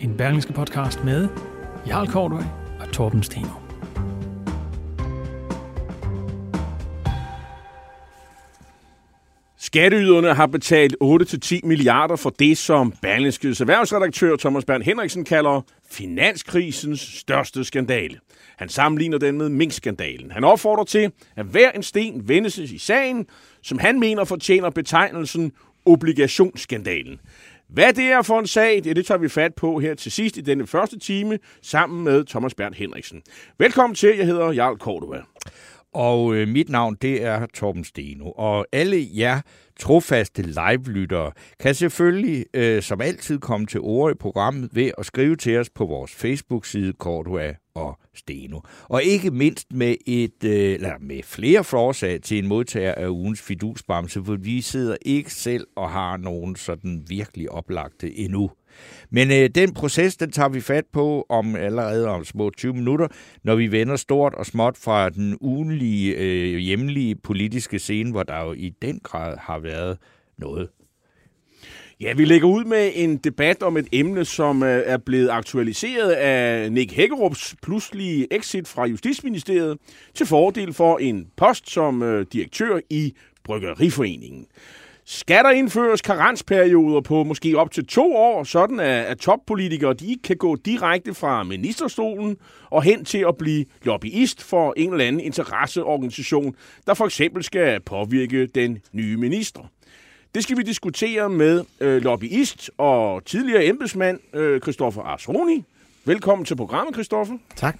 En berlingske podcast med Jarl Kortøj og Torben Steno. Skatteyderne har betalt 8-10 milliarder for det, som Berlingskes erhvervsredaktør Thomas Bernd Henriksen kalder finanskrisens største skandale. Han sammenligner den med minkskandalen. Han opfordrer til, at hver en sten vendes i sagen, som han mener fortjener betegnelsen obligationsskandalen. Hvad det er for en sag, det, det tager vi fat på her til sidst i denne første time, sammen med Thomas Bernd Henriksen. Velkommen til, jeg hedder Jarl Cordova. Og øh, mit navn, det er Torben Steno. Og alle jer trofaste live-lyttere kan selvfølgelig øh, som altid komme til ord i programmet ved at skrive til os på vores Facebook-side Cordua og Steno. Og ikke mindst med et øh, eller med flere forslag til en modtager af ugens fidusbamse, for vi sidder ikke selv og har nogen sådan virkelig oplagte endnu. Men øh, den proces, den tager vi fat på om allerede om små 20 minutter, når vi vender stort og småt fra den ugenlige, øh, hjemlige politiske scene, hvor der jo i den grad har været noget. Ja, vi lægger ud med en debat om et emne, som øh, er blevet aktualiseret af Nick Hækkerups pludselige exit fra Justitsministeriet til fordel for en post som øh, direktør i Bryggeriforeningen. Skal der indføres karensperioder på måske op til to år, sådan at, at toppolitikere de kan gå direkte fra ministerstolen og hen til at blive lobbyist for en eller anden interesseorganisation, der for eksempel skal påvirke den nye minister? Det skal vi diskutere med øh, lobbyist og tidligere embedsmand øh, Christoffer Arsroni. Velkommen til programmet, Christoffer. Tak.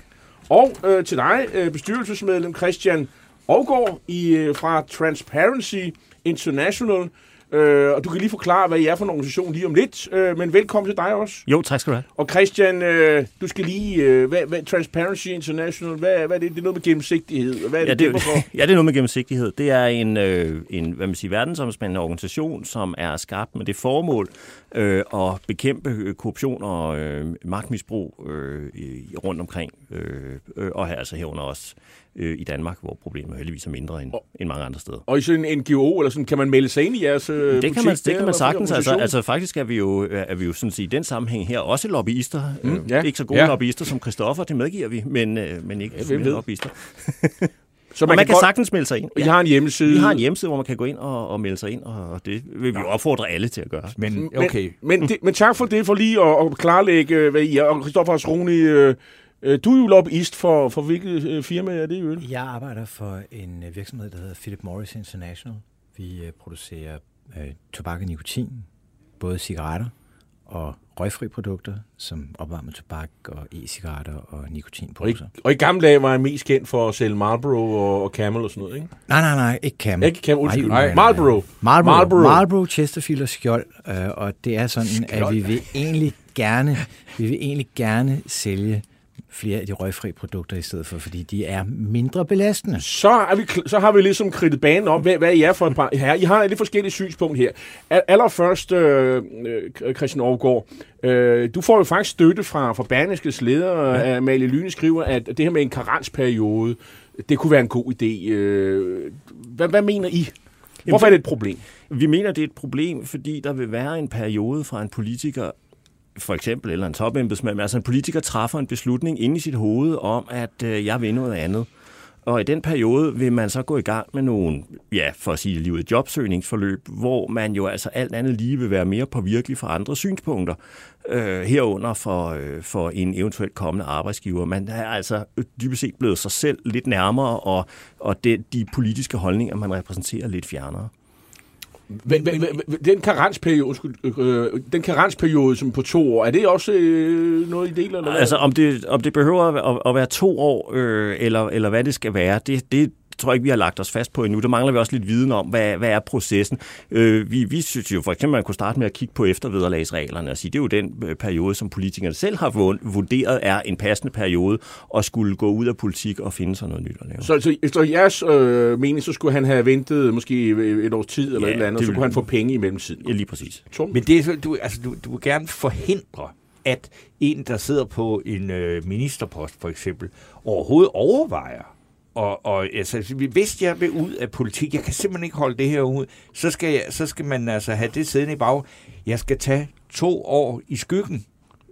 Og øh, til dig, øh, bestyrelsesmedlem Christian Aargaard i, øh, fra Transparency International. Øh, og du kan lige forklare, hvad I er for en organisation lige om lidt. Øh, men velkommen til dig også. Jo, tak skal du have. Og Christian, øh, du skal lige... Øh, hvad, hvad, Transparency International, hvad, hvad er det? Det er noget med gennemsigtighed. Hvad er ja, det, det, det for? ja, det er noget med gennemsigtighed. Det er en, øh, en hvad man siger, verdensomspændende organisation, som er skabt med det formål øh, at bekæmpe øh, korruption og øh, magtmisbrug øh, rundt omkring. Øh, øh, og her, altså herunder også øh, i Danmark, hvor problemet heldigvis er mindre end, end mange andre steder. Og i sådan en NGO, eller sådan, kan man melde sig ind i jeres øh, det kan man, det kan man sagtens. Altså, altså faktisk er vi jo, er vi jo sådan set, i den sammenhæng her også lobbyister. Mm, øh, ja. Ikke så gode Ja. lobbyister som Christoffer, det medgiver vi, men, øh, men ikke Ja, ja, lobbyister. Så Man, man kan godt- sagtens melde sig ind. I har en hjemmeside. Vi har en hjemmeside, hvor man kan gå ind og, og melde sig ind, og det vil vi opfordre alle til at gøre. Men okay, Men, men, det, men tak for det, for lige at, at klarlægge, øh, hvad I er. Og Christoffer Asroni, øh, øh, du er jo lobbyist for, for hvilket øh, firma er det øvrigt? Jeg arbejder for en øh, virksomhed, der hedder Philip Morris International. Vi øh, producerer øh, tobak og nikotin, både cigaretter og røgfri produkter, som opvarmet tobak og e-cigaretter og Og i, og i gamle dage var jeg mest kendt for at sælge Marlboro og, og Camel og sådan noget, ikke? Nej, nej, nej, ikke Camel. Ikke Camel, undskyld. Nej, nej, nej. Marlboro. Marlboro. Marlboro. Marlboro, Chesterfield og Skjold, øh, og det er sådan, at vi vil egentlig gerne, vi vil egentlig gerne sælge flere af de røgfri produkter i stedet for, fordi de er mindre belastende. Så, er vi, så har vi ligesom kridtet banen op, hvad, hvad I er for et par her. I har et lidt forskelligt synspunkt her. Al- Allerførst, øh, øh, Christian Aargaard, øh, du får jo faktisk støtte fra, fra Berlingskes leder, ja. Amalie Lyne skriver, at det her med en karensperiode, det kunne være en god idé. Øh, hvad, hvad mener I? Hvorfor er det et problem? Vi mener, det er et problem, fordi der vil være en periode fra en politiker, for eksempel, eller en topembedsmand, men altså en politiker træffer en beslutning inde i sit hoved om, at øh, jeg vil noget andet. Og i den periode vil man så gå i gang med nogle, ja, for at sige livet jobsøgningsforløb, hvor man jo altså alt andet lige vil være mere påvirkelig for andre synspunkter, øh, herunder for, øh, for en eventuelt kommende arbejdsgiver. Man er altså dybest set blevet sig selv lidt nærmere, og, og det, de politiske holdninger, man repræsenterer, lidt fjernere. Men, men, men, den karensperiode, undskyld, øh, den karensperiode som på to år, er det også øh, noget, I deler? Eller hvad? Altså, om det, om det behøver at, at være to år, øh, eller, eller hvad det skal være, det, det tror jeg ikke, vi har lagt os fast på endnu. Der mangler vi også lidt viden om, hvad, hvad er processen. Øh, vi, vi synes jo for eksempel, man kunne starte med at kigge på eftervederlagsreglerne og sige, det er jo den øh, periode, som politikerne selv har vurderet er en passende periode og skulle gå ud af politik og finde sig noget nyt at lave. Så, så efter jeres øh, mening, så skulle han have ventet måske et års tid eller ja, et eller andet, og så kunne han få penge i mellemtiden? Ja, lige præcis. Tom? Men det er, du, altså, du, du vil gerne forhindre, at en, der sidder på en øh, ministerpost for eksempel, overhovedet overvejer og, og altså, hvis jeg vil ud af politik, jeg kan simpelthen ikke holde det her ud, så skal, jeg, så skal man altså have det siddende i bag. Jeg skal tage to år i skyggen.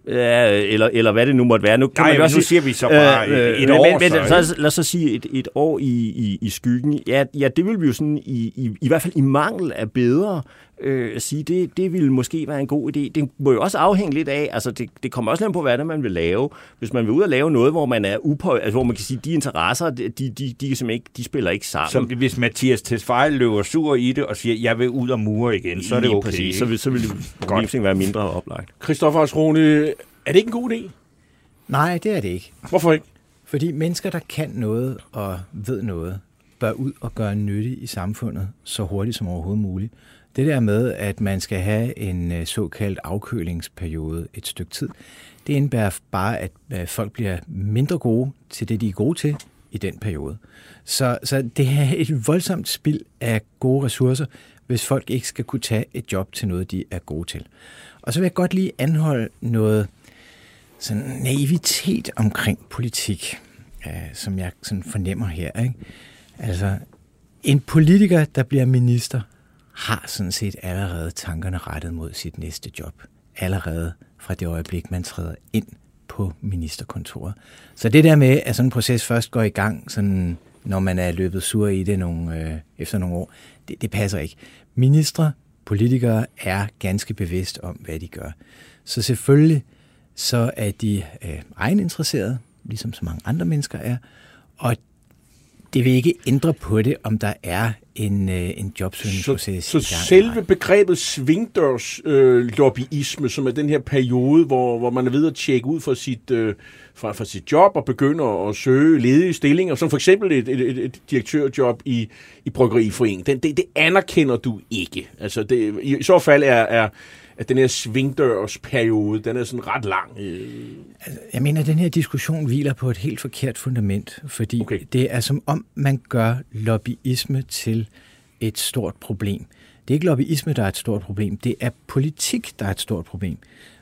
Ja, eller, eller hvad det nu måtte være. Nu, kan Nej, man også nu siger vi så bare øh, et, et men, år. Men, så, så, lad os så sige et, et år i, i, i skyggen. Ja, ja, det vil vi jo sådan i, i, i hvert fald i mangel af bedre øh, sige, det, det ville måske være en god idé. Det må jo også afhænge lidt af, altså det, det kommer også lidt på, hvad det man vil lave. Hvis man vil ud og lave noget, hvor man er upå, altså hvor man kan sige, de interesser, de, de, de, de, ikke, de spiller ikke sammen. Så hvis Mathias Tesfaye løber sur i det og siger, jeg vil ud og mure igen, så er det okay. Præcis, så vil, så vil det være mindre oplagt. Christoffer Asrone, er det ikke en god idé? Nej, det er det ikke. Hvorfor ikke? Fordi mennesker, der kan noget og ved noget, bør ud og gøre nytte i samfundet så hurtigt som overhovedet muligt. Det der med, at man skal have en øh, såkaldt afkølingsperiode et stykke tid, det indebærer bare, at øh, folk bliver mindre gode til det, de er gode til i den periode. Så, så det er et voldsomt spild af gode ressourcer, hvis folk ikke skal kunne tage et job til noget, de er gode til. Og så vil jeg godt lige anholde noget sådan naivitet omkring politik, øh, som jeg sådan fornemmer her. Ikke? Altså, en politiker, der bliver minister, har sådan set allerede tankerne rettet mod sit næste job. Allerede fra det øjeblik, man træder ind på ministerkontoret. Så det der med, at sådan en proces først går i gang, sådan, når man er løbet sur i det nogle, øh, efter nogle år, det, det passer ikke. Ministre, politikere er ganske bevidst om, hvad de gør. Så selvfølgelig så er de øh, egeninteresserede, ligesom så mange andre mennesker er, og det vil ikke ændre på det, om der er en, øh, en jobsøgningsproces Så, så selve begrebet svingdørs øh, lobbyisme, som er den her periode, hvor, hvor man er ved at tjekke ud for sit, øh, fra, fra sit job og begynder at søge ledige stillinger, som for eksempel et, et, et, et direktørjob i, i Bryggeriforeningen, det, det, det anerkender du ikke. Altså det, i, i så fald er, er at den her svingdørsperiode, den er sådan ret lang. Altså, jeg mener, at den her diskussion hviler på et helt forkert fundament, fordi okay. det er som om, man gør lobbyisme til et stort problem. Det er ikke lobbyisme, der er et stort problem. Det er politik, der er et stort problem.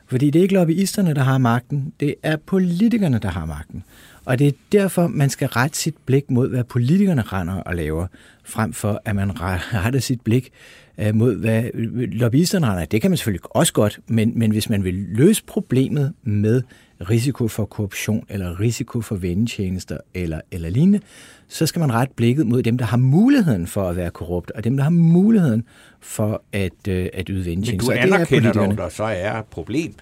Fordi det er ikke lobbyisterne, der har magten. Det er politikerne, der har magten. Og det er derfor, man skal rette sit blik mod, hvad politikerne render og laver, frem for at man retter sit blik øh, mod, hvad lobbyisterne render. Det kan man selvfølgelig også godt, men, men hvis man vil løse problemet med risiko for korruption eller risiko for vendetjenester eller, eller lignende, så skal man rette blikket mod dem, der har muligheden for at være korrupt, og dem, der har muligheden for at, øh, at yde vendetjenester. Men du anerkender dog, der så er et problem.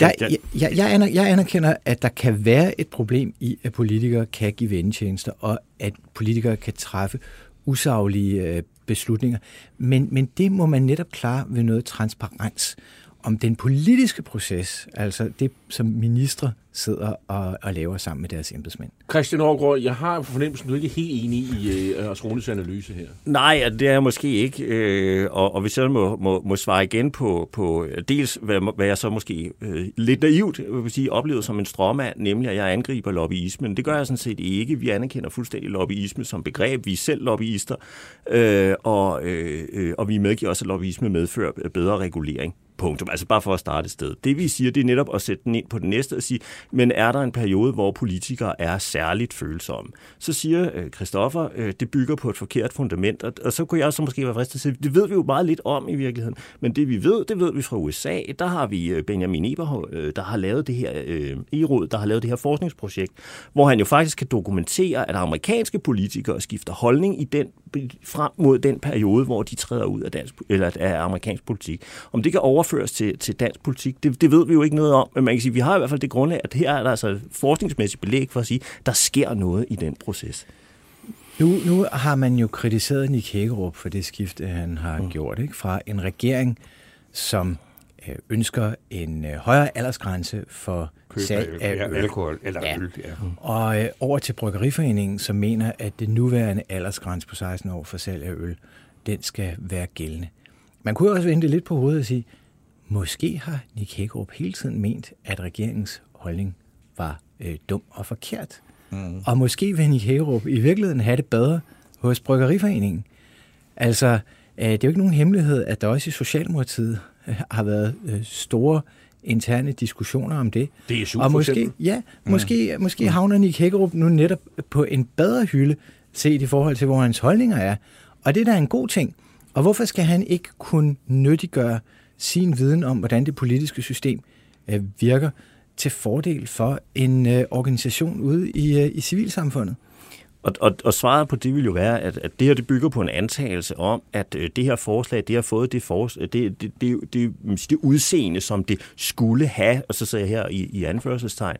Jeg, jeg, jeg, jeg, jeg anerkender, at der kan være et problem i, at politikere kan give vendetjenester, og at politikere kan træffe usaglige øh, beslutninger. Men, men det må man netop klare ved noget transparens om den politiske proces, altså det, som ministre sidder og, og laver sammen med deres embedsmænd. Christian Aargaard, jeg har fornemmelsen, du er ikke helt enig i Asrones analyse her. Nej, det er jeg måske ikke. Øh, og, og hvis jeg må, må, må svare igen på, på dels, hvad, hvad jeg så måske øh, lidt naivt vil sige, oplevede som en stråmand, nemlig at jeg angriber lobbyismen. Det gør jeg sådan set ikke. Vi anerkender fuldstændig lobbyisme som begreb. Vi er selv lobbyister, øh, og, øh, og vi medgiver også, at lobbyisme medfører bedre regulering. Punktum. Altså bare for at starte et sted. Det vi siger, det er netop at sætte den ind på den næste og sige, men er der en periode, hvor politikere er særligt følsomme? Så siger øh, Christoffer, øh, det bygger på et forkert fundament, og, og så kunne jeg så måske være fristet til at sige, det ved vi jo meget lidt om i virkeligheden, men det vi ved, det ved vi fra USA. Der har vi øh, Benjamin Eberhov, øh, der har lavet det her, øh, råd, der har lavet det her forskningsprojekt, hvor han jo faktisk kan dokumentere, at amerikanske politikere skifter holdning i den frem mod den periode, hvor de træder ud af, dansk, eller af amerikansk politik. Om det kan overføres til, til dansk politik, det, det ved vi jo ikke noget om, men man kan sige, vi har i hvert fald det grundlag, at her er der altså forskningsmæssigt belæg for at sige, der sker noget i den proces. Nu, nu har man jo kritiseret Nick Hækkerup for det skifte, han har mm. gjort, ikke? fra en regering, som ønsker en øh, højere aldersgrænse for Køb salg af ja, øl. alkohol eller Ja. øl. Ja. Og øh, over til Bryggeriforeningen, som mener, at det nuværende aldersgrænse på 16 år for salg af øl, den skal være gældende. Man kunne også vente lidt på hovedet og sige, måske har Nick Hækkerup hele tiden ment, at regeringens holdning var øh, dum og forkert. Mm. Og måske vil Nick Hækkerup i virkeligheden have det bedre hos Bryggeriforeningen. Altså, øh, det er jo ikke nogen hemmelighed, at der også i Socialdemokratiet øh, har været øh, store interne diskussioner om det. Det er super, Og måske, ja, måske, mm. måske havner Nick Hækkerup nu netop på en bedre hylde, set i forhold til, hvor hans holdninger er. Og det er da en god ting. Og hvorfor skal han ikke kunne nyttiggøre sin viden om, hvordan det politiske system øh, virker til fordel for en øh, organisation ude i, øh, i civilsamfundet? Og, og, og svaret på det vil jo være, at, at det her det bygger på en antagelse om, at øh, det her forslag, det har fået det, for, øh, det, det, det, det, det, det udseende, som det skulle have, og så sagde jeg her i, i anførselstegn.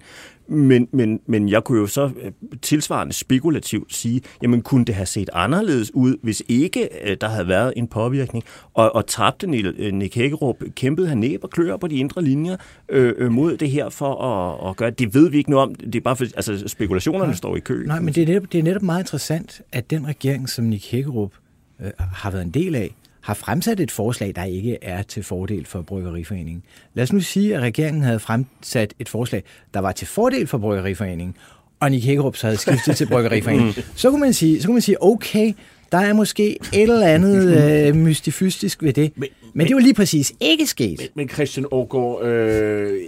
Men, men, men jeg kunne jo så øh, tilsvarende spekulativt sige, jamen kunne det have set anderledes ud, hvis ikke øh, der havde været en påvirkning, og, og tabte Nick, øh, Nick Hækkerup, kæmpede han næb og klør på de indre linjer øh, mod det her for at, at gøre det. ved vi ikke noget om, det er bare for, altså spekulationerne Nej. står i kø. Nej, men det er, netop, det er netop meget interessant, at den regering, som Nick Hækkerup øh, har været en del af, har fremsat et forslag, der ikke er til fordel for Bryggeriforeningen. Lad os nu sige, at regeringen havde fremsat et forslag, der var til fordel for Bryggeriforeningen, og Nick Hækkerup så havde skiftet til Bryggeriforeningen. Så kunne man sige, så kunne man sige okay, der er måske et eller andet øh, mystifystisk ved det. Men, men det er jo lige præcis ikke sket. Men Christian Aargaard, øh,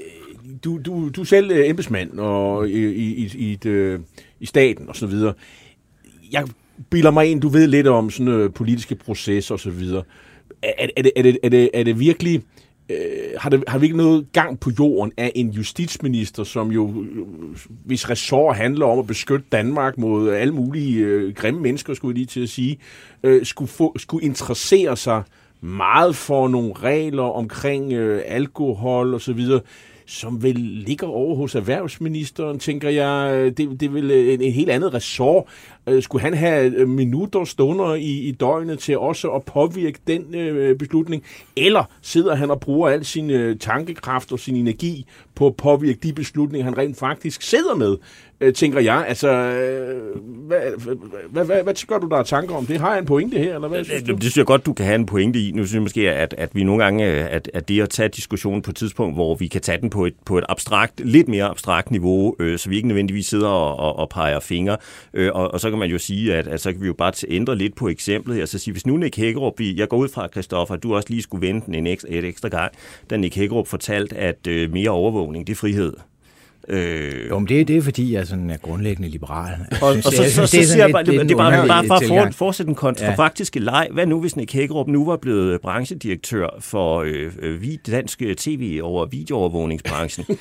du, du, du er selv øh, embedsmand og i, i, i, i, et, øh, i staten og så videre. Jeg bilder mig ind, du ved lidt om sådan øh, politiske processer og så videre. Er, er, det, er, det, er, det, er det virkelig... Øh, har, det, har vi ikke noget gang på jorden af en justitsminister, som jo, øh, hvis ressort handler om at beskytte Danmark mod alle mulige øh, grimme mennesker, skulle jeg lige til at sige, øh, skulle, få, skulle interessere sig meget for nogle regler omkring øh, alkohol og så videre, som vel ligger over hos erhvervsministeren, tænker jeg. Øh, det, det er vel øh, en, en helt andet ressort. Øh, skulle han have minutter, stunder i, i døgnet til også at påvirke den øh, beslutning? Eller sidder han og bruger al sin øh, tankekraft og sin energi på at påvirke de beslutninger, han rent faktisk sidder med, øh, tænker jeg. Altså, øh, hvad, hvad, hvad, hvad, gør du der tanker om det? Har jeg en pointe her, eller hvad synes Det, du? det synes jeg godt, du kan have en pointe i. Nu synes jeg måske, at, at vi nogle gange, at, at det at tage diskussionen på et tidspunkt, hvor vi kan tage den på et, på et abstrakt, lidt mere abstrakt niveau, øh, så vi ikke nødvendigvis sidder og, og, og peger fingre. Øh, og, og så kan man jo sige, at, at så kan vi jo bare ændre lidt på eksemplet her. Så sige, hvis nu Nick Hækkerup, vi- jeg går ud fra, Christoffer, at du også lige skulle vente en ekstra, et ekstra gang, da Nick Hækkerup fortalte, at øh, mere overvågning, det er frihed. Øh, Jo, men det, det er fordi, jeg sådan er grundlæggende liberal. Og, synes, og så, jeg så, så, det er så siger jeg bare, det det, er bare, bare for at for, fortsætte den kontrafaktiske leg. Hvad nu, hvis Nick Hækkerup nu var blevet branchedirektør for øh, øh, vid- dansk tv over videoovervågningsbranchen?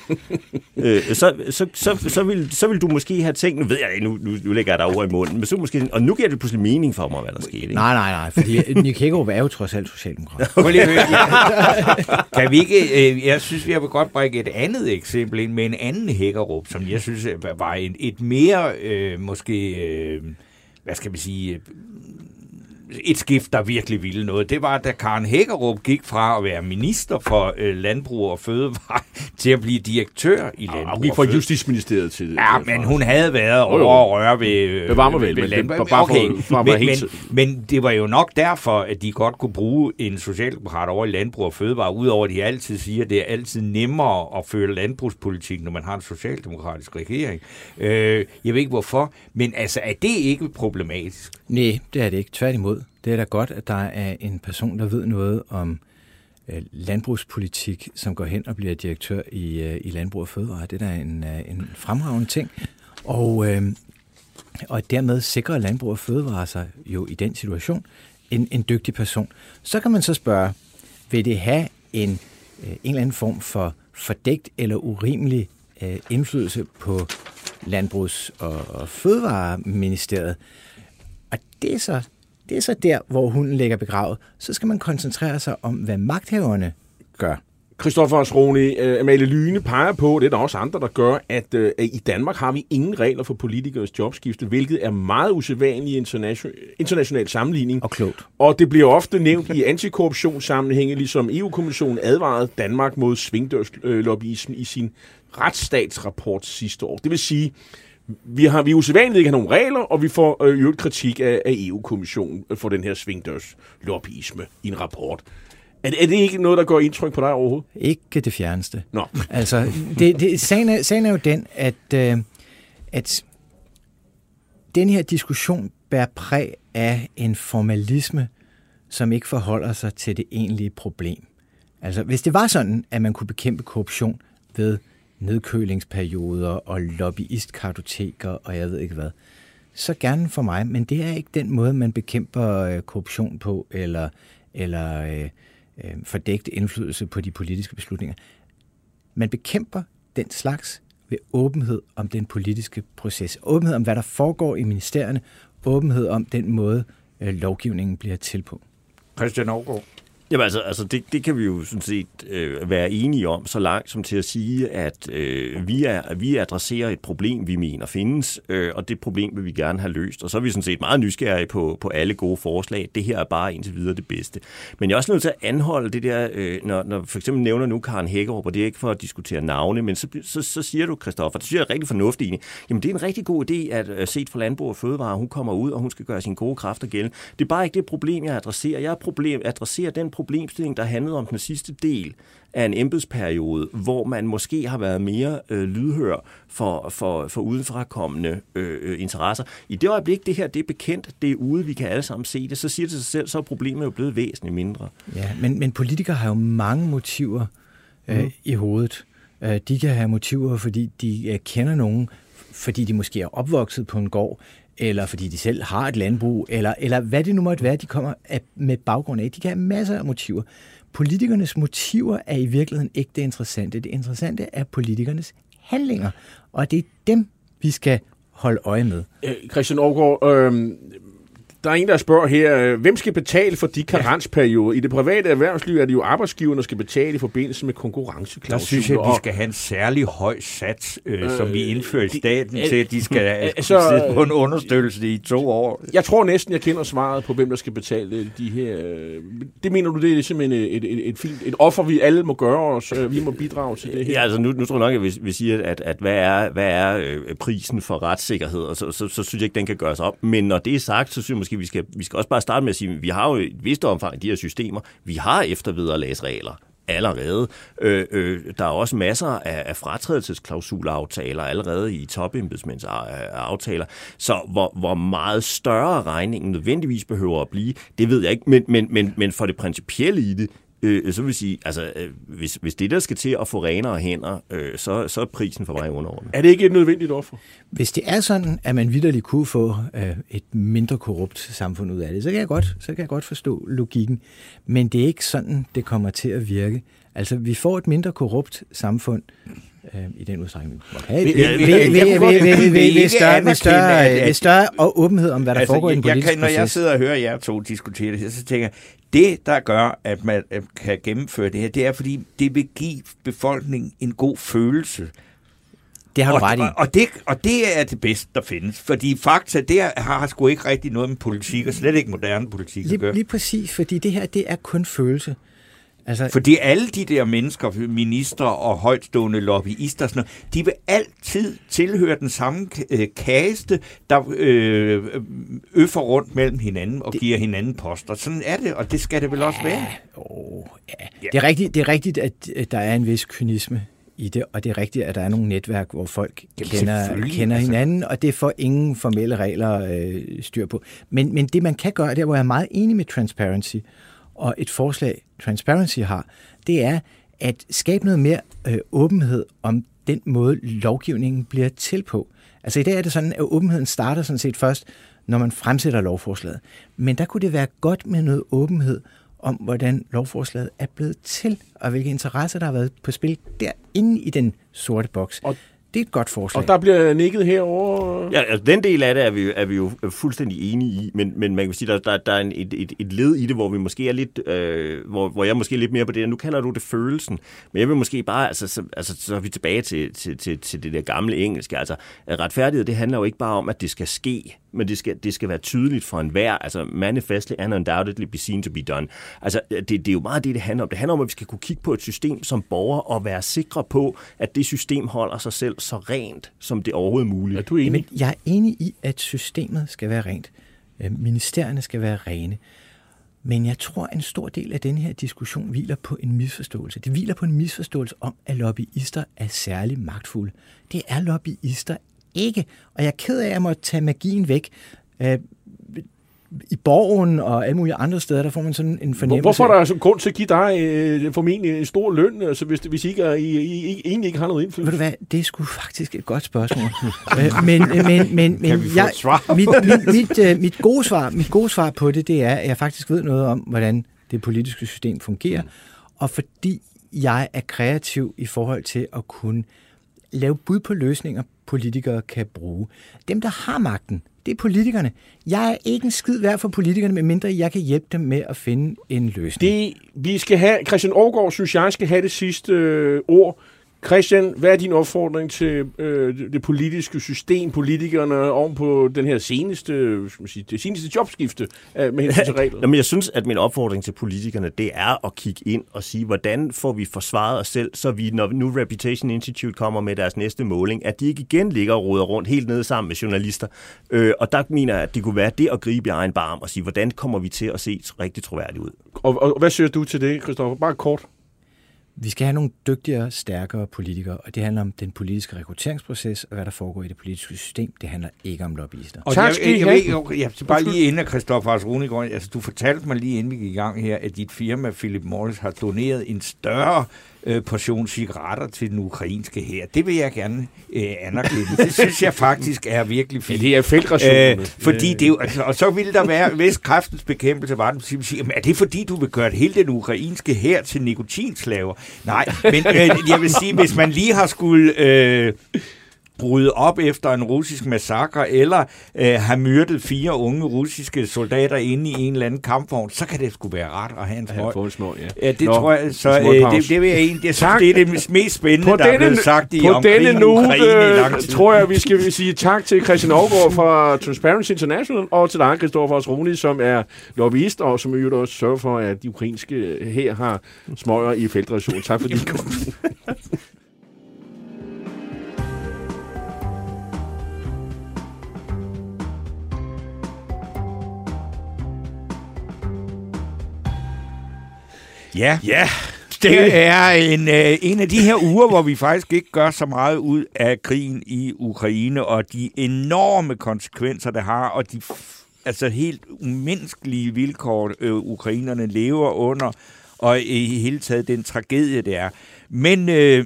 øh, så, så, så, så, vil, så vil du måske have tænkt, nu ved jeg ikke, nu, nu, nu lægger jeg dig over i munden, men så måske, og nu giver det pludselig mening for mig, hvad der skete. Ikke? Nej, nej, nej, fordi Nick Hækkerup er jo trods alt socialdemokrat. Høre. kan vi ikke, øh, jeg synes, vi har godt brække et andet eksempel ind med en anden hækkerup, som jeg synes øh, var en, et mere, øh, måske, øh, hvad skal man sige, et skift, der virkelig ville noget. Det var, da Karen Hækkerup gik fra at være minister for øh, landbrug og fødevare til at blive direktør i landbrug Og gik og fra Fødevare. Justitsministeriet til... Ja, men hun havde været Jo, jo. over at røre ved... øh, Bevar mig vel, ved men landbrug. det- bare okay. for men, helt- men, men det var jo nok derfor, at de godt kunne bruge en socialdemokrat over i landbrug og fødevare, udover at de altid siger, at det er altid nemmere at føre landbrugspolitik, når man har en socialdemokratisk regering. Øh, jeg ved ikke hvorfor, men altså, er det ikke problematisk? Nej, det er det ikke. Tværtimod. Det er da godt, at der er en person, der ved noget om øh, landbrugspolitik, som går hen og bliver direktør i, øh, i Landbrug og Fødevare. Det er da en, øh, en fremragende ting. Og, øh, og dermed sikrer Landbrug og Fødevare sig jo i den situation en, en dygtig person. Så kan man så spørge, vil det have en, øh, en eller anden form for fordægt eller urimelig øh, indflydelse på Landbrugs- og, og Fødevareministeriet? Og det er, så, det er så der, hvor hunden ligger begravet. Så skal man koncentrere sig om, hvad magthaverne gør. Christoffer Osroni, uh, Amalie Lyne peger på, det er der også andre, der gør, at uh, i Danmark har vi ingen regler for politikers jobskifte, hvilket er meget usædvanligt i international, international sammenligning. Og klogt. Og det bliver ofte nævnt i antikorruptionssammenhænge, ligesom EU-kommissionen advarede Danmark mod svingdørslobbyismen i sin retsstatsrapport sidste år. Det vil sige, vi har vi usædvanligt ikke har nogen regler, og vi får øh, øvrigt kritik af, af EU-kommissionen for den her svingdørslobbyisme i en rapport. Er, er det ikke noget, der går indtryk på dig overhovedet? Ikke det fjerneste. Nå. Altså, det, det, sagen, er, sagen er jo den, at, øh, at den her diskussion bærer præg af en formalisme, som ikke forholder sig til det egentlige problem. Altså, hvis det var sådan, at man kunne bekæmpe korruption ved nedkølingsperioder og lobbyistkartoteker og jeg ved ikke hvad, så gerne for mig, men det er ikke den måde, man bekæmper øh, korruption på, eller, eller øh, øh, fordækt indflydelse på de politiske beslutninger. Man bekæmper den slags ved åbenhed om den politiske proces. Åbenhed om, hvad der foregår i ministerierne. Åbenhed om den måde, øh, lovgivningen bliver til på. Christian Aargaard. Jamen altså, altså det, det kan vi jo sådan set øh, være enige om, så langt som til at sige, at øh, vi, er, vi adresserer et problem, vi mener findes, øh, og det problem vil vi gerne have løst. Og så er vi sådan set meget nysgerrige på, på alle gode forslag. Det her er bare indtil videre det bedste. Men jeg er også nødt til at anholde det der, øh, når, når for eksempel nævner nu Karen Hækkerup, og det er ikke for at diskutere navne, men så, så, så siger du, Christoffer, det synes jeg er rigtig fornuftigt egentlig. Jamen det er en rigtig god idé, at øh, set fra Landbrug og Fødevare, hun kommer ud, og hun skal gøre sine gode kræfter gældende. Det er bare ikke det problem, jeg adresserer. Jeg problem, adresserer den problemstilling, der handlede om den sidste del af en embedsperiode, hvor man måske har været mere øh, lydhør for, for, for udenfrakommende øh, interesser. I det øjeblik, det her det er bekendt, det er ude, vi kan alle sammen se det, så siger det sig selv, så er problemet jo blevet væsentligt mindre. Ja, men, men politikere har jo mange motiver øh, mm. i hovedet. Øh, de kan have motiver, fordi de øh, kender nogen, fordi de måske er opvokset på en gård, eller fordi de selv har et landbrug, eller, eller hvad det nu måtte være, de kommer af, med baggrund af. De kan have masser af motiver. Politikernes motiver er i virkeligheden ikke det interessante. Det interessante er politikernes handlinger, og det er dem, vi skal holde øje med. Øh, Christian Aargaard, øh, der er en, der spørger her, øh, hvem skal betale for de karensperioder? I det private erhvervsliv er det jo arbejdsgiverne, der skal betale i forbindelse med konkurrenceklausuler. Der synes jeg, at vi skal have en særlig høj sats, øh, øh, som vi indfører i staten, øh, til at de skal øh, altså, sidde på en understøttelse i to år. Jeg tror næsten, jeg kender svaret på, hvem der skal betale de her... Det mener du, det er simpelthen et, et, et, fint, et offer, vi alle må gøre os. Vi må bidrage til det her. Ja, altså nu, nu tror jeg nok, at vi, vi siger, at, at hvad er, hvad er prisen for retssikkerhed? Og så, så, så, så synes jeg ikke, den kan gøres op. Men når det er sagt, så synes jeg måske, vi skal, vi skal også bare starte med at sige, at vi har jo et vist omfang de her systemer. Vi har eftervederlagsregler allerede. Øh, øh, der er også masser af, af fratrædelsesklausulaftaler allerede i topembedsmænds øh, aftaler. Så hvor, hvor meget større regningen nødvendigvis behøver at blive, det ved jeg ikke. Men, men, men, men for det principielle i det, øh, så vil sige, altså, øh, hvis, hvis det der skal til at få renere hænder, øh, så, så er prisen for mig underordnet. Er det ikke et nødvendigt offer? Hvis det er sådan, at man vidderligt kunne få øh, et mindre korrupt samfund ud af det, så kan, jeg godt, så kan jeg godt forstå logikken. Men det er ikke sådan, det kommer til at virke. Altså, vi får et mindre korrupt samfund, øh, i den udstrækning. Ved større og åbenhed om, hvad der altså, foregår i den politiske Når jeg sidder og hører jer to diskutere det, så tænker jeg, det, der gør, at man kan gennemføre det her, det er, fordi det vil give befolkningen en god følelse. Det har du ret i. Og, og, det, og det er det bedste, der findes. Fordi fakta, det har sgu ikke rigtig noget med politik, og slet ikke moderne politik lige, at gøre. Lige præcis, fordi det her, det er kun følelse. Altså, Fordi alle de der mennesker, minister og højtstående lobbyister, sådan noget, de vil altid tilhøre den samme øh, kaste, der øh, øffer rundt mellem hinanden og det, giver hinanden poster. Sådan er det, og det skal det vel også være. Oh, ja. Det, er rigtigt, det er rigtigt, at der er en vis kynisme i det, og det er rigtigt, at der er nogle netværk, hvor folk Jamen, kender, kender altså. hinanden, og det får ingen formelle regler øh, styr på. Men, men det, man kan gøre, der hvor jeg er meget enig med Transparency, og et forslag, Transparency har, det er at skabe noget mere øh, åbenhed om den måde, lovgivningen bliver til på. Altså i dag er det sådan, at åbenheden starter sådan set først, når man fremsætter lovforslaget. Men der kunne det være godt med noget åbenhed om, hvordan lovforslaget er blevet til, og hvilke interesser, der har været på spil derinde i den sorte boks. Og det er et godt forslag. Og der bliver nikket herover. Ja, altså, den del af det er vi, er vi jo fuldstændig enige i, men, men man kan sige, der, der, der er en, et, et, et led i det, hvor vi måske er lidt, øh, hvor, hvor jeg måske er lidt mere på det, nu kalder du det følelsen, men jeg vil måske bare, altså så, altså, så er vi tilbage til, til, til, til det der gamle engelske, altså retfærdighed, det handler jo ikke bare om, at det skal ske, men det skal, det skal være tydeligt for enhver, altså manifestly and undoubtedly be seen to be done. Altså, det, det er jo meget det, det handler om. Det handler om, at vi skal kunne kigge på et system som borger og være sikre på, at det system holder sig selv så rent, som det overhovedet er muligt. Er du enig? Jamen, jeg er enig i, at systemet skal være rent. Øh, Ministerierne skal være rene. Men jeg tror, at en stor del af den her diskussion hviler på en misforståelse. Det hviler på en misforståelse om, at lobbyister er særlig magtfulde. Det er lobbyister ikke. Og jeg er ked af, at jeg må tage magien væk. Øh, I borgen og alle mulige andre steder, der får man sådan en fornemmelse. Hvorfor er der altså grund til at give dig øh, formentlig en stor løn, altså hvis, hvis I, ikke er, I, I, I egentlig ikke har noget Ved indflydelse? du hvad, det er sgu faktisk et godt spørgsmål. Øh, men men, men, men Kan vi få jeg, et svar? mit, mit, mit, øh, mit, gode svar, mit gode svar på det, det er, at jeg faktisk ved noget om, hvordan det politiske system fungerer, og fordi jeg er kreativ i forhold til at kunne lave bud på løsninger, politikere kan bruge. Dem, der har magten, det er politikerne. Jeg er ikke en skid værd for politikerne, medmindre jeg kan hjælpe dem med at finde en løsning. Det, vi skal have, Christian Aargaard, synes jeg, skal have det sidste øh, ord. Christian, hvad er din opfordring til øh, det- politiske system, politikerne oven på den her seneste, skal man sige, det seneste jobskifte øh, med hensyn til regler? Jamen, jeg synes, at min opfordring til politikerne, det er at kigge ind og sige, hvordan får vi forsvaret os selv, så vi, når nu Reputation Institute kommer med deres næste måling, at de ikke igen ligger og roder rundt helt nede sammen med journalister. Øh, og der mener jeg, at det kunne være det at gribe i egen barm og sige, hvordan kommer vi til at se rigtig troværdigt ud? Og, og hvad siger du til det, Christoffer? Bare kort. Vi skal have nogle dygtigere, stærkere politikere, og det handler om den politiske rekrutteringsproces, og hvad der foregår i det politiske system. Det handler ikke om lobbyister. Og Tak jeg, skal I jeg, jeg, have. jeg, jeg, jeg, bare lige inden, Christoffer Asrunegård, altså du fortalte mig lige inden vi gik i gang her, at dit firma, Philip Morris, har doneret en større øh, portion cigaretter til den ukrainske her. Det vil jeg gerne øh, anerkende. Det synes jeg faktisk er virkelig Ja, fint. det er feltrationen. Øh, fordi det er jo, altså, og så ville der være, hvis kræftens bekæmpelse var, den sige, jamen, er det fordi, du vil gøre hele den ukrainske her til nikotinslaver? Nej, men øh, jeg vil sige, hvis man lige har skulle øh, bryde op efter en russisk massakre, eller øh, have myrdet fire unge russiske soldater inde i en eller anden kampvogn, så kan det sgu være ret at have en Ja, smøg. få en smøg, ja. Ja, det Nå, tror jeg, så øh, det, det vil jeg egentlig, jeg synes, det er det mest spændende, På der er denne, blevet sagt i på omkring denne note, Ukraine i lang tid. tror jeg, vi skal sige tak til Christian Aargaard fra Transparency International, og til dig, Christoffer Asroni, som er lobbyist, og som øvrigt også sørger for, at de ukrainske her har smøger i feltration. Tak fordi I kom. Ja, Ja, det er en, øh, en af de her uger, hvor vi faktisk ikke gør så meget ud af krigen i Ukraine, og de enorme konsekvenser, det har, og de altså helt umenneskelige vilkår, øh, ukrainerne lever under, og i hele taget den tragedie, det er. Men øh,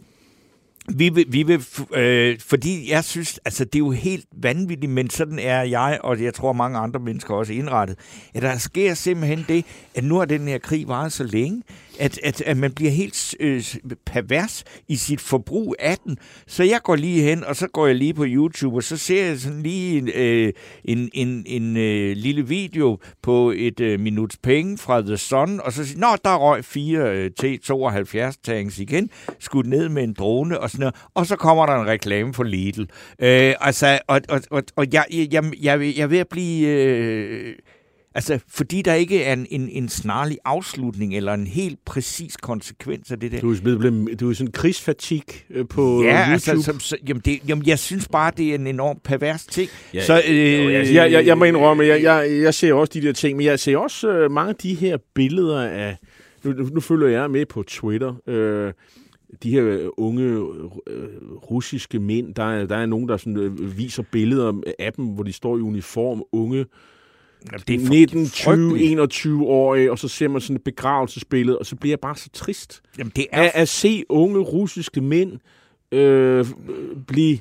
vi vil, vi vil øh, fordi jeg synes, altså det er jo helt vanvittigt, men sådan er jeg, og jeg tror mange andre mennesker også indrettet, at der sker simpelthen det, at nu har den her krig varet så længe, at, at, at man bliver helt øh, pervers i sit forbrug af den. Så jeg går lige hen, og så går jeg lige på YouTube, og så ser jeg sådan lige en, øh, en, en, en øh, lille video på et øh, minuts penge fra The Sun, og så siger Nå, der røg fire øh, T-72 tanks igen, skudt ned med en drone og sådan noget, og så kommer der en reklame for Lidl. Øh, altså, og, og, og, og jeg, jeg, jeg, jeg, jeg er ved at blive... Øh, Altså, fordi der ikke er en, en, en snarlig afslutning eller en helt præcis konsekvens af det der. du er, blevet, du er sådan krigsfatig øh, på ja, YouTube. altså, som, så, jamen, det, jamen, jeg synes bare, det er en enormt pervers ting. Ja, så, øh, jeg, jeg, jeg, jeg må indrømme, jeg, jeg, jeg ser også de der ting, men jeg ser også øh, mange af de her billeder af... Nu, nu, følger jeg med på Twitter. Øh, de her øh, unge øh, russiske mænd, der er, der er nogen, der sådan, øh, viser billeder af dem, hvor de står i uniform, unge, det er 19, 20, frygteligt. 21-årige, og så ser man sådan et begravelsesbillede, og så bliver jeg bare så trist Jamen, det er at, at se unge russiske mænd øh, blive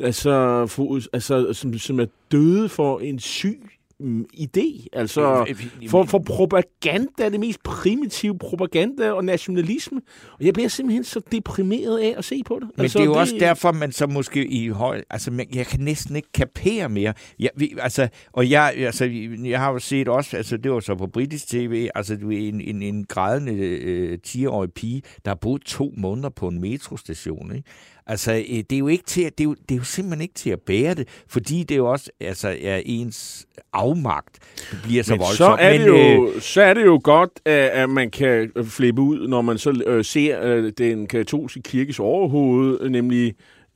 altså, for, altså som, som er døde for en syg mm, idé. Altså, for, for propaganda, det mest primitive propaganda og nationalisme. Og jeg bliver simpelthen så deprimeret af at se på det. Men altså, det er jo det... også derfor, man så måske i høj... Altså, man, jeg kan næsten ikke kapere mere. Jeg, vi, altså, og jeg, altså, jeg har jo set også, altså, det var så på britisk tv, altså, du en, en, en grædende øh, 10-årig pige, der har boet to måneder på en metrostation, ikke? Altså, øh, det er jo ikke til at, det er jo, det er jo simpelthen ikke til at bære det, fordi det jo også altså, er ens afmagt, det bliver så Men voldsomt. så er, det Men, jo, øh, så er det jo godt, at, at man kan flippe ud, når man så øh, ser øh, den katolske kirkes overhoved, øh, nemlig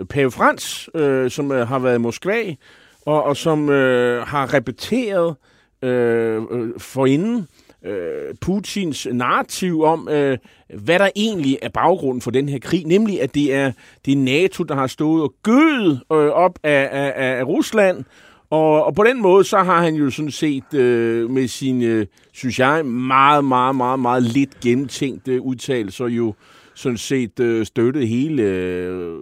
Pave Frans, øh, som øh, har været i Moskva, og, og som øh, har repeteret øh, øh, forinden øh, Øh, Putins narrativ om, øh, hvad der egentlig er baggrunden for den her krig, nemlig at det er, det er NATO, der har stået og gødet øh, op af, af, af Rusland, og, og på den måde, så har han jo sådan set øh, med sine, øh, synes jeg, meget, meget, meget, meget lidt gennemtænkte udtalelser jo sådan set øh, støttet hele øh,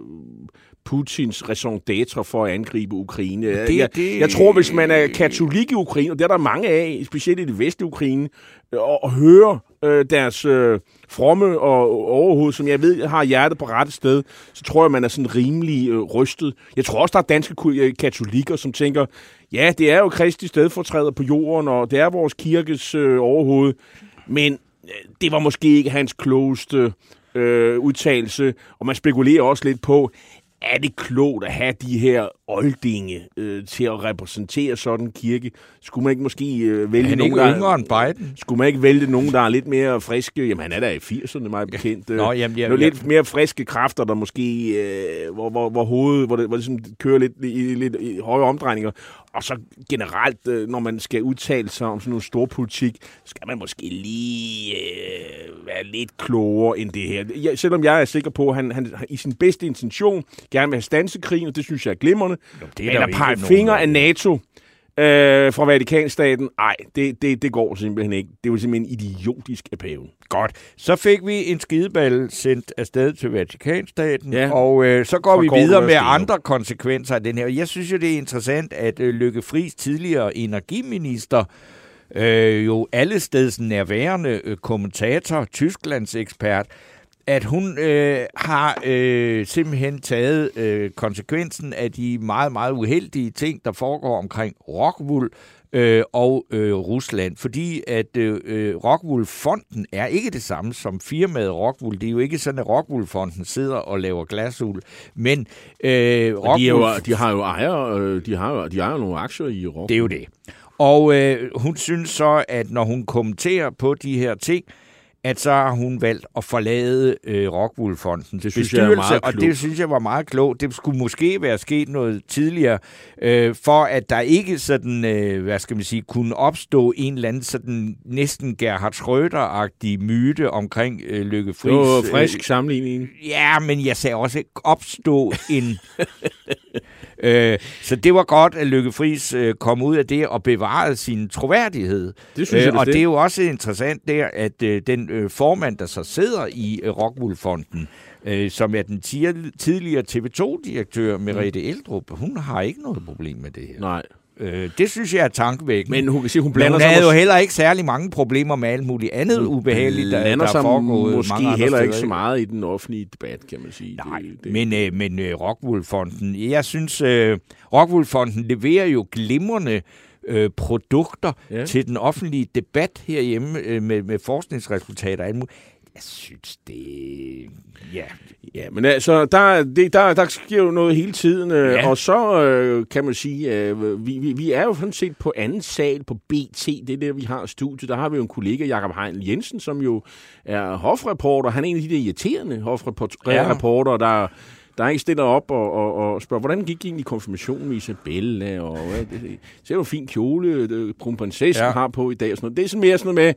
Putins raison d'être for at angribe Ukraine. Det- jeg, det- jeg tror, hvis man er katolik i Ukraine, og det er der mange af, specielt i det vestlige Ukraine, og, og høre øh, deres øh, fromme og overhoved, som jeg ved har hjertet på rette sted, så tror jeg, man er sådan rimelig øh, rystet. Jeg tror også, der er danske øh, katolikker, som tænker, ja, det er jo Kristi stedfortræder på jorden, og det er vores kirkes øh, overhoved, men øh, det var måske ikke hans klogeste øh, udtalelse, og man spekulerer også lidt på, er det klogt at have de her oldinge øh, til at repræsentere sådan en kirke? Skulle man ikke måske øh, vælge han er nogen, ikke der... yngre end Biden. Skulle man ikke vælge nogen, der er lidt mere friske? Jamen, han er da i 80'erne, meget bekendt. Nå, jamen, jeg- Nogle jeg- lidt mere friske kræfter, der måske, øh, hvor, hvor, hvor hovedet, hvor det, hvor det sådan kører lidt i, lidt i høje omdrejninger. Og så generelt, øh, når man skal udtale sig om sådan noget stor politik, skal man måske lige øh, være lidt klogere end det her. Jeg, selvom jeg er sikker på, at han, han i sin bedste intention gerne vil have stanset krigen, og det synes jeg er glimrende. Jo, det Men er der at pege fingre af NATO øh, fra Vatikanstaten, nej, det, det, det går simpelthen ikke. Det er jo simpelthen idiotisk af paven. Godt. Så fik vi en skideball sendt afsted til Vatikanstaten, Ja. og øh, så går Fra vi videre med andre konsekvenser af den her. Jeg synes jo, det er interessant, at øh, Lykke Friis, tidligere energiminister, øh, jo allesteds nærværende øh, kommentator, Tysklands ekspert, at hun øh, har øh, simpelthen taget øh, konsekvensen af de meget, meget uheldige ting, der foregår omkring Rockwool øh, og øh, Rusland. Fordi at øh, øh, Rockwool-fonden er ikke det samme som firmaet Rockwool. Det er jo ikke sådan, at Rockwool-fonden sidder og laver glasuld. Men øh, De, er jo, Rockwool de har jo ejer, øh, de har jo, de ejer nogle aktier i Rock. det er jo det. Og øh, hun synes så, at når hun kommenterer på de her ting, at så har hun valgt at forlade øh, Rockwool-fondens Det synes jeg er meget og det synes jeg var meget klogt. Det skulle måske være sket noget tidligere, øh, for at der ikke sådan, øh, hvad skal man sige, kunne opstå en eller anden sådan næsten Gerhard Schröder-agtig myte omkring øh, Lykke Det var Friis. frisk sammenligning. Ja, men jeg sagde også opstå en... øh, så det var godt, at Lykke Friis øh, kom ud af det og bevarede sin troværdighed. Det synes jeg og bestemt. det er jo også interessant der, at øh, den øh, formand, der så sidder i øh, Rockwool-fonden, øh, som er den tidligere TV2-direktør Merete Eldrup, hun har ikke noget problem med det her. Nej. Øh, det synes jeg er tankevækkende. Men hun sige, hun Men blander hun sig, havde jo mås- heller ikke særlig mange problemer med alt muligt andet ubehageligt, der, der er foregået måske mange heller ikke så meget i den offentlige debat, kan man sige. Nej, det, det. men, øh, men øh, Rockwool-fonden, jeg synes, øh, Rockwool-fonden leverer jo glimrende øh, produkter ja. til den offentlige debat herhjemme øh, med, med forskningsresultater og alt muligt. Jeg synes, det... Ja, Ja, men altså, der, det, der, der sker jo noget hele tiden, øh, Ja. og så øh, kan man sige, øh, vi, vi, vi er jo sådan set på anden sal på BT, det er der, vi har studiet. Der har vi jo en kollega, Jakob Heinl Jensen, som jo er hofreporter. Han er en af de der irriterende hofreporter, ja. der, der ikke stiller op og, og, og spørger, hvordan gik egentlig konfirmationen med Isabella, og hvad, det, det ser jo fin kjole, det, kronprinsessen ja. Har på i dag, og sådan noget. Det er sådan mere sådan noget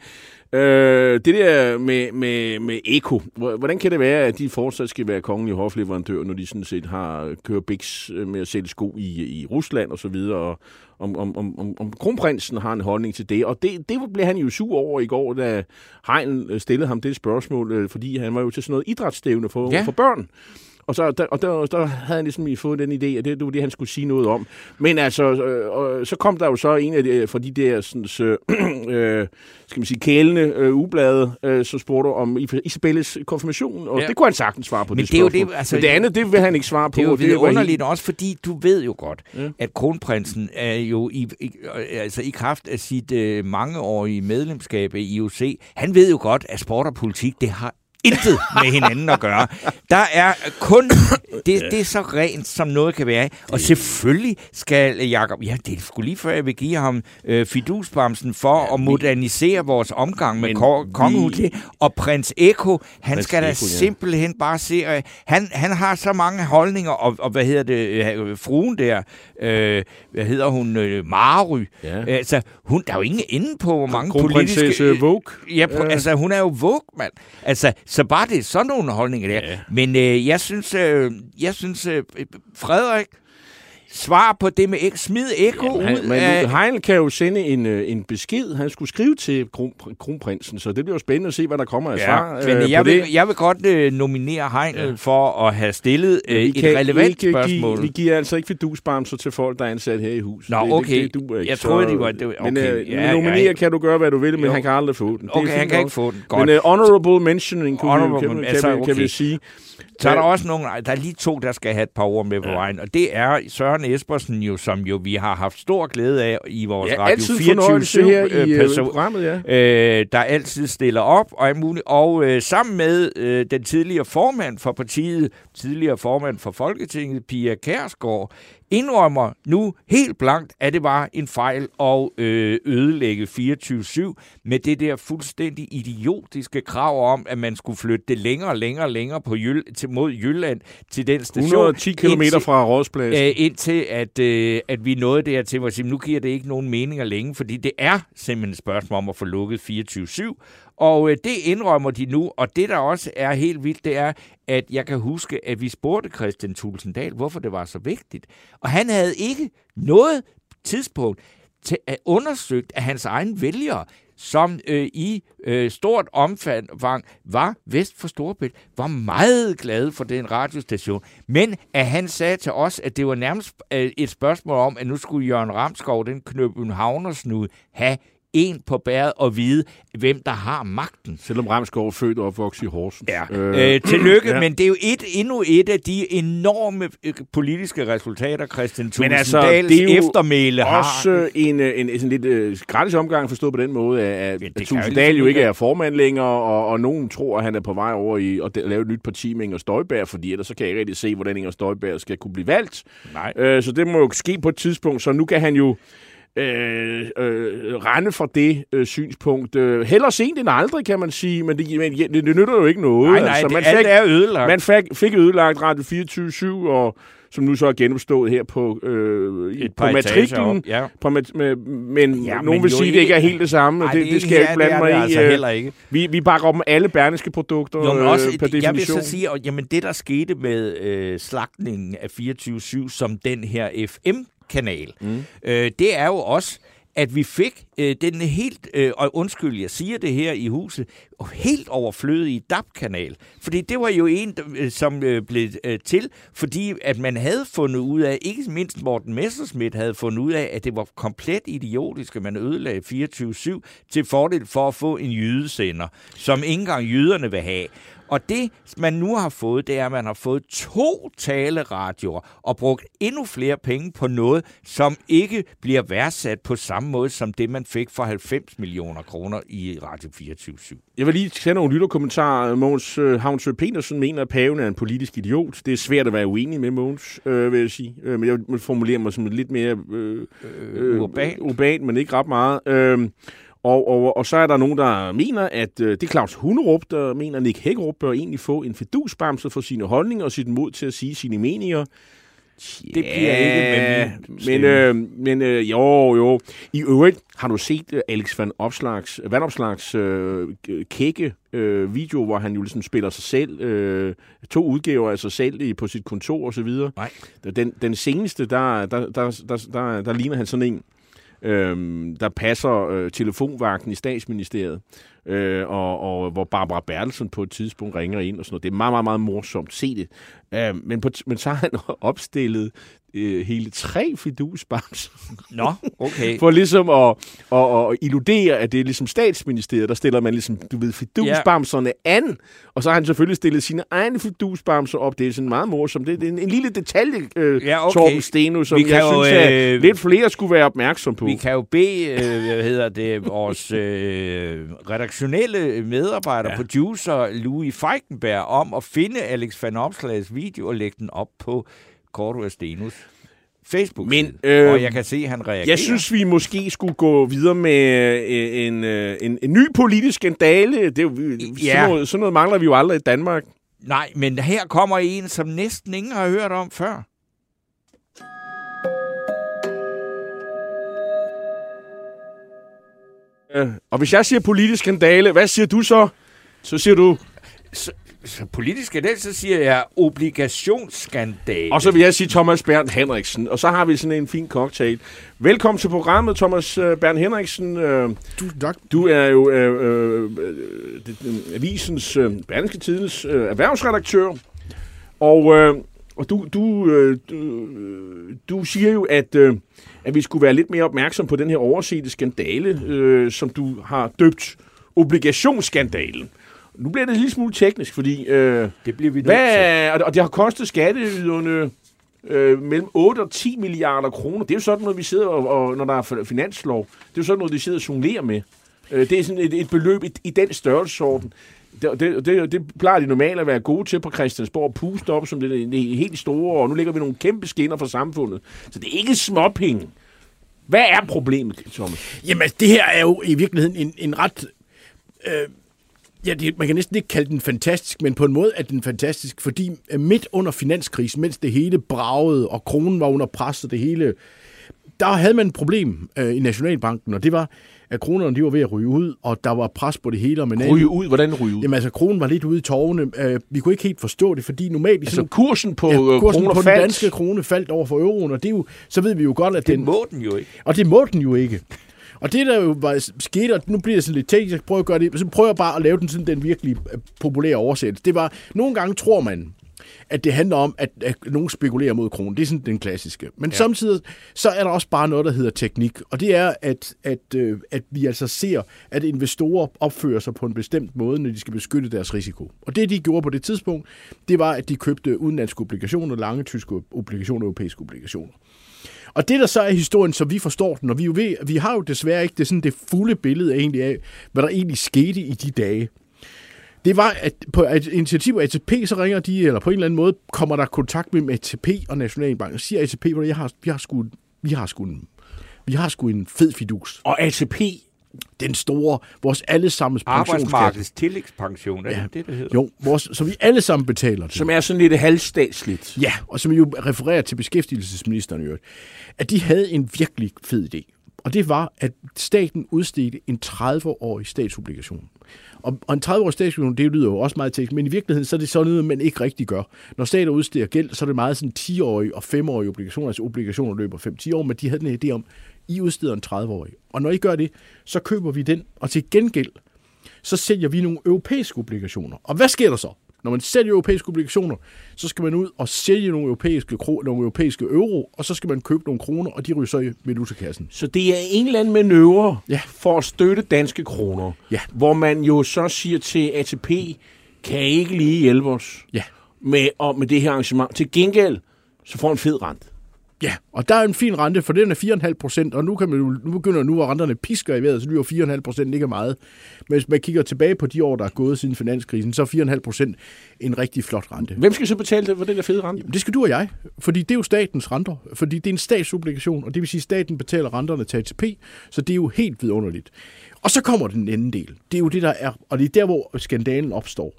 med, øh, det der med, med, med Eko. Hvordan kan det være, at de fortsat skal være kongelige hofleverandør, når de sådan set har kørt biks øh, med at sælge sko i, i Rusland og så videre, og om, om, om, om, om kronprinsen har en holdning til det. Og det, det blev han jo sur over i går, da Heinl stillede ham det spørgsmål, øh, fordi han var jo til sådan noget idrætsstævne for. Ja. for børn. Og, så, der, og der, der havde han ligesom fået den idé, at det, det var det, han skulle sige noget om. Men altså, øh, og så kom der jo så en af de, fra de der sådan, øh, skal man sige, kælende øh, ublade, øh, så spurgte om Isabelles konfirmation, og ja. det kunne han sagtens svare på. Men det, det er jo det, altså, Men det andet, det vil han ikke svare på. Det er jo det underligt helt- også, fordi du ved jo godt, Ja. at kronprinsen er jo i, i, altså i kraft af sit øh, mangeårige medlemskab i IOC, han ved jo godt, at sport og politik, det har intet med hinanden at gøre. Der er kun, det, det er så rent, som noget kan være. Og selvfølgelig skal Jacob, ja, det sgu lige før, jeg vil give ham øh, fidusbamsen for ja, at modernisere vores omgang med ko- kongehuset. Og prins Eko, han Prins skal da Eko, ja. simpelthen bare se, øh, han, han har så mange holdninger, og, og hvad hedder det, øh, fruen der, øh, hvad hedder hun, øh, Mary, Ja. altså, hun, der er jo ingen ende på, hvor mange Kronprinsesse politiske... Vogue. Ja, pr- Øh. altså hun er jo Vogue, mand. Altså, så bare det er sådan nogle holdninger der. Ja. Men øh, jeg synes, øh, jeg synes øh, Frederik, svar på det med smid Ja, ud men af... Heinl kan jo sende en, øh, en besked, han skulle skrive til kron, kronprinsen, så det bliver jo spændende at se, hvad der kommer af svar Ja, men øh, jeg, vil, det. jeg vil godt øh, nominere Heinl Ja. for at have stillet øh, et relevant ikke spørgsmål. Give, vi giver altså ikke fidusbamser til folk, der er ansat her i hus. Nå, det, okay. Det, det, duer ikke. Jeg troede, de var- det var- Men okay. øh, Ja, nominere ja. kan du gøre, hvad du vil, men Jo. han kan aldrig få den. Det Okay, han kan nok. ikke få den. Godt. Men uh, honorable mentioning kunne Honorable vi, kan, men- kan, altså, kan, kan vi sige. Så er der Ja. også nogle, der er lige to, der skal have et par ord med på vejen, og det er Søren Espersen jo, som jo vi har haft stor glæde af i vores Ja, Radio altid 24 fornøjelse her i øh, person, programmet, ja. øh, der altid stiller op og er muligt. Og øh, sammen med øh, den tidligere formand for partiet, tidligere formand for Folketinget, Pia Kærsgaard, indrømmer nu helt blankt, at det var en fejl at øh, ødelægge 24-7 med det der fuldstændig idiotiske krav om, at man skulle flytte det længere og længere længere på Jyll- til, mod Jylland til den station. 110 km indtil- fra Rådspladsen. Øh, indtil at, øh, at vi nåede dertil, hvor nu giver det ikke nogen mening længe, fordi det er simpelthen et spørgsmål om at få lukket 24-7. Og øh, det indrømmer de nu, og det der også er helt vildt, det er, at jeg kan huske, at vi spurgte Christian Tulsendal, hvorfor det var så vigtigt. Og han havde ikke noget tidspunkt til at undersøgt af hans egen vælgere, som øh, i øh, stort omfang var vest for Storbælt, var meget glad for den radiostation. Men at han sagde til os, at det var nærmest øh, et spørgsmål om, at nu skulle Jørgen Ramskov, den Københavnersnud, have en på bæret og vide, hvem der har magten. Selvom Ramskov er født og opvokset i Horsens. Ja. Øh, øh, tillykke, ja. ja. men det er jo et, endnu et af de enorme øh, politiske resultater, Christian Men altså, Tulsendals det er eftermæle har. Også en, øh, en, en sådan lidt øh, gratis omgang forstået på den måde, at, det at Tulsendal jo ikke- er formand længere, og, og nogen tror, at han er på vej over i at lave et nyt parti med Inger Støjberg, fordi ellers så kan jeg ikke rigtig se, hvordan Inger Støjberg skal kunne blive valgt. Nej. Øh, så det må jo ske på et tidspunkt, så nu kan han jo øh, øh, rende fra det øh, synspunkt. Øh, heller sent end aldrig, kan man sige, men det, men, det, det nytter jo ikke noget. Nej, nej, altså, man det, fik, er ødelagt. man fik, fik ødelagt Radio 24 og som nu så er genopstået her på, øh, Et på matriklen. ja. På mat- med, men Ja, ja, men nogen vil sige, at det ikke er helt det samme. Nej, det, det, det skal jeg ikke blande mig i. altså Øh, heller ikke. Vi, vi bakker op med alle berneske produkter Jo, men øh, også, per jeg vil definition. så sige, at jamen, det der skete med øh, slagtningen af 24-7 som den her kanal. mm. øh, det er jo også, at vi fik øh, den helt, øh, og undskyld, jeg siger det her i huset, helt overflødige DAB-kanal. Fordi det var jo en, øh, som øh, blev øh, til, fordi at man havde fundet ud af, ikke mindst Morten Messerschmidt havde fundet ud af, at det var komplet idiotisk, at man ødelagde 24-7 til fordel for at få en jydesender, som ikke engang jyderne vil have. Og det, man nu har fået, det er, at man har fået to taleradioer og brugt endnu flere penge på noget, som ikke bliver værdsat på samme måde som det, man fik for 90 millioner kroner i Radio 24 Jeg vil lige tage nogle lytterkommentarer. Mogens øh, Havnsø Petersen mener, at paven er en politisk idiot. Det er svært at være uenig med Mogens, øh, vil jeg sige. Øh, men jeg vil formulere mig som lidt mere øh, øh, urban. urban, men ikke ret meget. Øh, og, og, og så er der nogen, der mener, at øh, det er Claus Hunderup, der mener, at Nick Hækkerup bør egentlig få en fedusbamse for sine holdninger og sit mod til at sige sine meninger. Det bliver ikke med men, øh, men øh, jo, jo. I øvrigt har du set øh, Alex Van Opslags, Van Opslags øh, kække øh, video, hvor han jo ligesom spiller sig selv, øh, to udgaver af sig selv i, på sit kontor og så videre. Nej. Den, den seneste, der, der, der, der, der, der ligner han sådan en, øh, der passer øh, telefonvagten i statsministeriet øh, og, og hvor Barbara Bertelsen på et tidspunkt ringer ind og sådan noget. Det er meget, meget, meget morsomt. Se det. Øh, men, på, men så har han opstillet øh, hele tre fidusbamser. Nå, okay. For ligesom at, at, at illudere, at det er ligesom statsministeriet, der stiller man ligesom, du ved, fidusbamserne ja. an. Og så har han selvfølgelig stillet sine egne fidusbamser op. Det er sådan meget morsomt. Det er en, en lille detalje, øh, ja, okay. Torben Steno, som jeg jo, synes, at øh, lidt flere skulle være opmærksom på. Vi kan jo bede, øh, hvad hedder det, vores øh, redaktionelle medarbejder, ja. producer Louis Feigenberg, om at finde Alex van Opslags video og lægge den op på Korto Stenus Facebook. Men, øh, og jeg kan se, at han reagerer. Jeg synes, vi måske skulle gå videre med øh, en, øh, en, en ny politisk skandale. Det er jo, ja. sådan, noget, sådan noget mangler vi jo aldrig i Danmark. Nej, men her kommer en, som næsten ingen har hørt om før. Og hvis jeg siger politisk skandale, hvad siger du så? Så siger du... Så, så politisk skandal, så siger jeg obligationsskandale. Og så vil jeg sige Thomas Bernd Henriksen. Og så har vi sådan en fin cocktail. Velkommen til programmet, Thomas øh, Bernd Henriksen. Tusind tak. Du er jo øh, øh, øh, avisens, øh, Berlingske Tidens øh, erhvervsredaktør. Og, øh, og du, du, øh, du, du siger jo, at, øh, at vi skulle være lidt mere opmærksom på den her oversete skandale, øh, som du har døbt obligationsskandalen. Nu bliver det en lille smule teknisk, fordi... Øh, det bliver vi hvad, og, og det har kostet skatteyderne øh, mellem 8 og 10 milliarder kroner. Det er jo sådan noget, vi sidder og, og når der er finanslov, det er jo sådan noget, de sidder og jonglerer med. Øh, det er sådan et, et beløb i, i den størrelsesorden. Det, det, det, det plejer de normalt at være gode til på Christiansborg, puste op som det, det helt store, og nu ligger vi nogle kæmpe skinner for samfundet. Så det er ikke småpenge. Hvad er problemet, Thomas? Jamen, altså, det her er jo i virkeligheden en, en ret øh, Ja, det, man kan næsten ikke kalde den fantastisk, men på en måde er den fantastisk, fordi øh, midt under finanskrisen, mens det hele bragede, og kronen var under pres, og det hele, der havde man et problem øh, i Nationalbanken, og det var, at kronerne de var ved at ryge ud, og der var pres på det hele. Men ryge ud? Hvordan ryge ud? Jamen altså, kronen var lidt ude i tårne. Øh, vi kunne ikke helt forstå det, fordi normalt... Altså sådan, kursen på, ja, øh, kursen kroner på faldt. den danske krone faldt over for euroen, og det er jo, så ved vi jo godt, at det den... må den jo ikke. Og det må den jo ikke. Og det, der jo var sket, og nu bliver det sådan lidt teknisk, jeg prøver at gøre det, så prøver jeg bare at lave den sådan den virkelig øh, populære oversættelse. Det var, nogle gange tror man, at det handler om, at, at nogen spekulerer mod kronen. Det er sådan den klassiske. Men ja. samtidig så er der også bare noget, der hedder teknik. Og det er, at, at, øh, at vi altså ser, at investorer opfører sig på en bestemt måde, når de skal beskytte deres risiko. Og det, de gjorde på det tidspunkt, det var, at de købte udenlandske obligationer, lange tyske obligationer, europæiske obligationer. Og det, der så er historien, så vi forstår den, og vi, jo ved, vi har jo desværre ikke det, sådan det fulde billede egentlig af, hvad der egentlig skete i de dage. Det var, at på et initiativ af ATP, så ringer de, eller på en eller anden måde, kommer der kontakt mellem ATP og Nationalbanken, og siger ATP, at jeg har, vi har sgu, vi har sgu en, vi har sgu en fed fidus. Og ATP, den store, vores allesammens Arbejdsmarkedets tillægspension, er ja. det det, det hedder? Jo, vores, så vi alle sammen betaler til. Som er sådan lidt halvstatsligt. Ja, og som jo refererer til beskæftigelsesministeren i øvrigt. At de havde en virkelig fed idé. Og det var, at staten udstedte en 30-årig statsobligation. Og, og en 30-årig statsobligation, det lyder jo også meget teknisk, men i virkeligheden så er det sådan noget, man ikke rigtig gør. Når stater udsteder gæld, så er det meget sådan 10-årige og 5-årige obligationer, altså obligationer løber 5-10 år, men de havde den idé om, I udsteder en 30-årig. Og når I gør det, så køber vi den, og til gengæld, så sælger vi nogle europæiske obligationer. Og hvad sker der så? Når man sælger europæiske obligationer, så skal man ud og sælge nogle europæiske, nogle europæiske euro, og så skal man købe nogle kroner, og de ryger så i valutakassen. Så det er en eller anden manøvre ja. for at støtte danske kroner, ja. hvor man jo så siger til ATP, kan I ikke lige hjælpe os ja. med, og med det her arrangement? Til gengæld, så får en fed rent. Ja, og der er en fin rente, for den er 4,5 procent, og nu, kan man, nu begynder nu, at renterne pisker i vejret, så lyder 4,5 procent ikke meget. Men hvis man kigger tilbage på de år, der er gået siden finanskrisen, så er 4,5 procent en rigtig flot rente. Hvem skal så betale det for den der fede rente? Jamen, det skal du og jeg, fordi det er jo statens renter, fordi det er en statsobligation, og det vil sige, at staten betaler renterne til ATP, så det er jo helt vidunderligt. Og så kommer den anden del. Det er jo det, der er, og det er der, hvor skandalen opstår.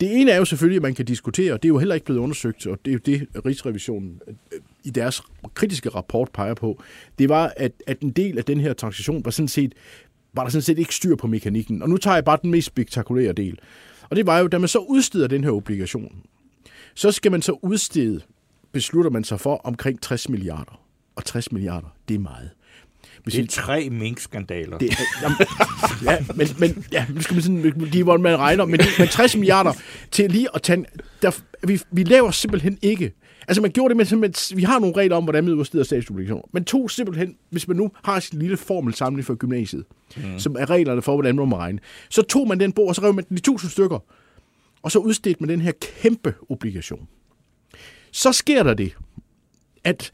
Det ene er jo selvfølgelig, at man kan diskutere, og det er jo heller ikke blevet undersøgt, og det er jo det, Rigsrevisionen i deres kritiske rapport peger på, det var, at, at en del af den her transaktion var sådan set, var der sådan set ikke styr på mekanikken. Og nu tager jeg bare den mest spektakulære del. Og det var jo, da man så udsteder den her obligation, så skal man så udstede, beslutter man sig for, omkring 60 milliarder. Og 60 milliarder, det er meget. Hvis Det er tre minkskandaler. det, jamen, ja, men, men ja, nu skal man sådan, de hvor man regner, men, men 60 milliarder til lige at tage, der, vi, vi laver simpelthen ikke, altså man gjorde det med, simpelthen, vi har nogle regler om, hvordan man udsteder statsobligationer, men tog simpelthen, hvis man nu har sin lille formelsamling for gymnasiet, mm. som er reglerne for, hvordan man må regne, så tog man den bog, og så rev man den i tusind stykker, og så udstedte man den her kæmpe obligation. Så sker der det, at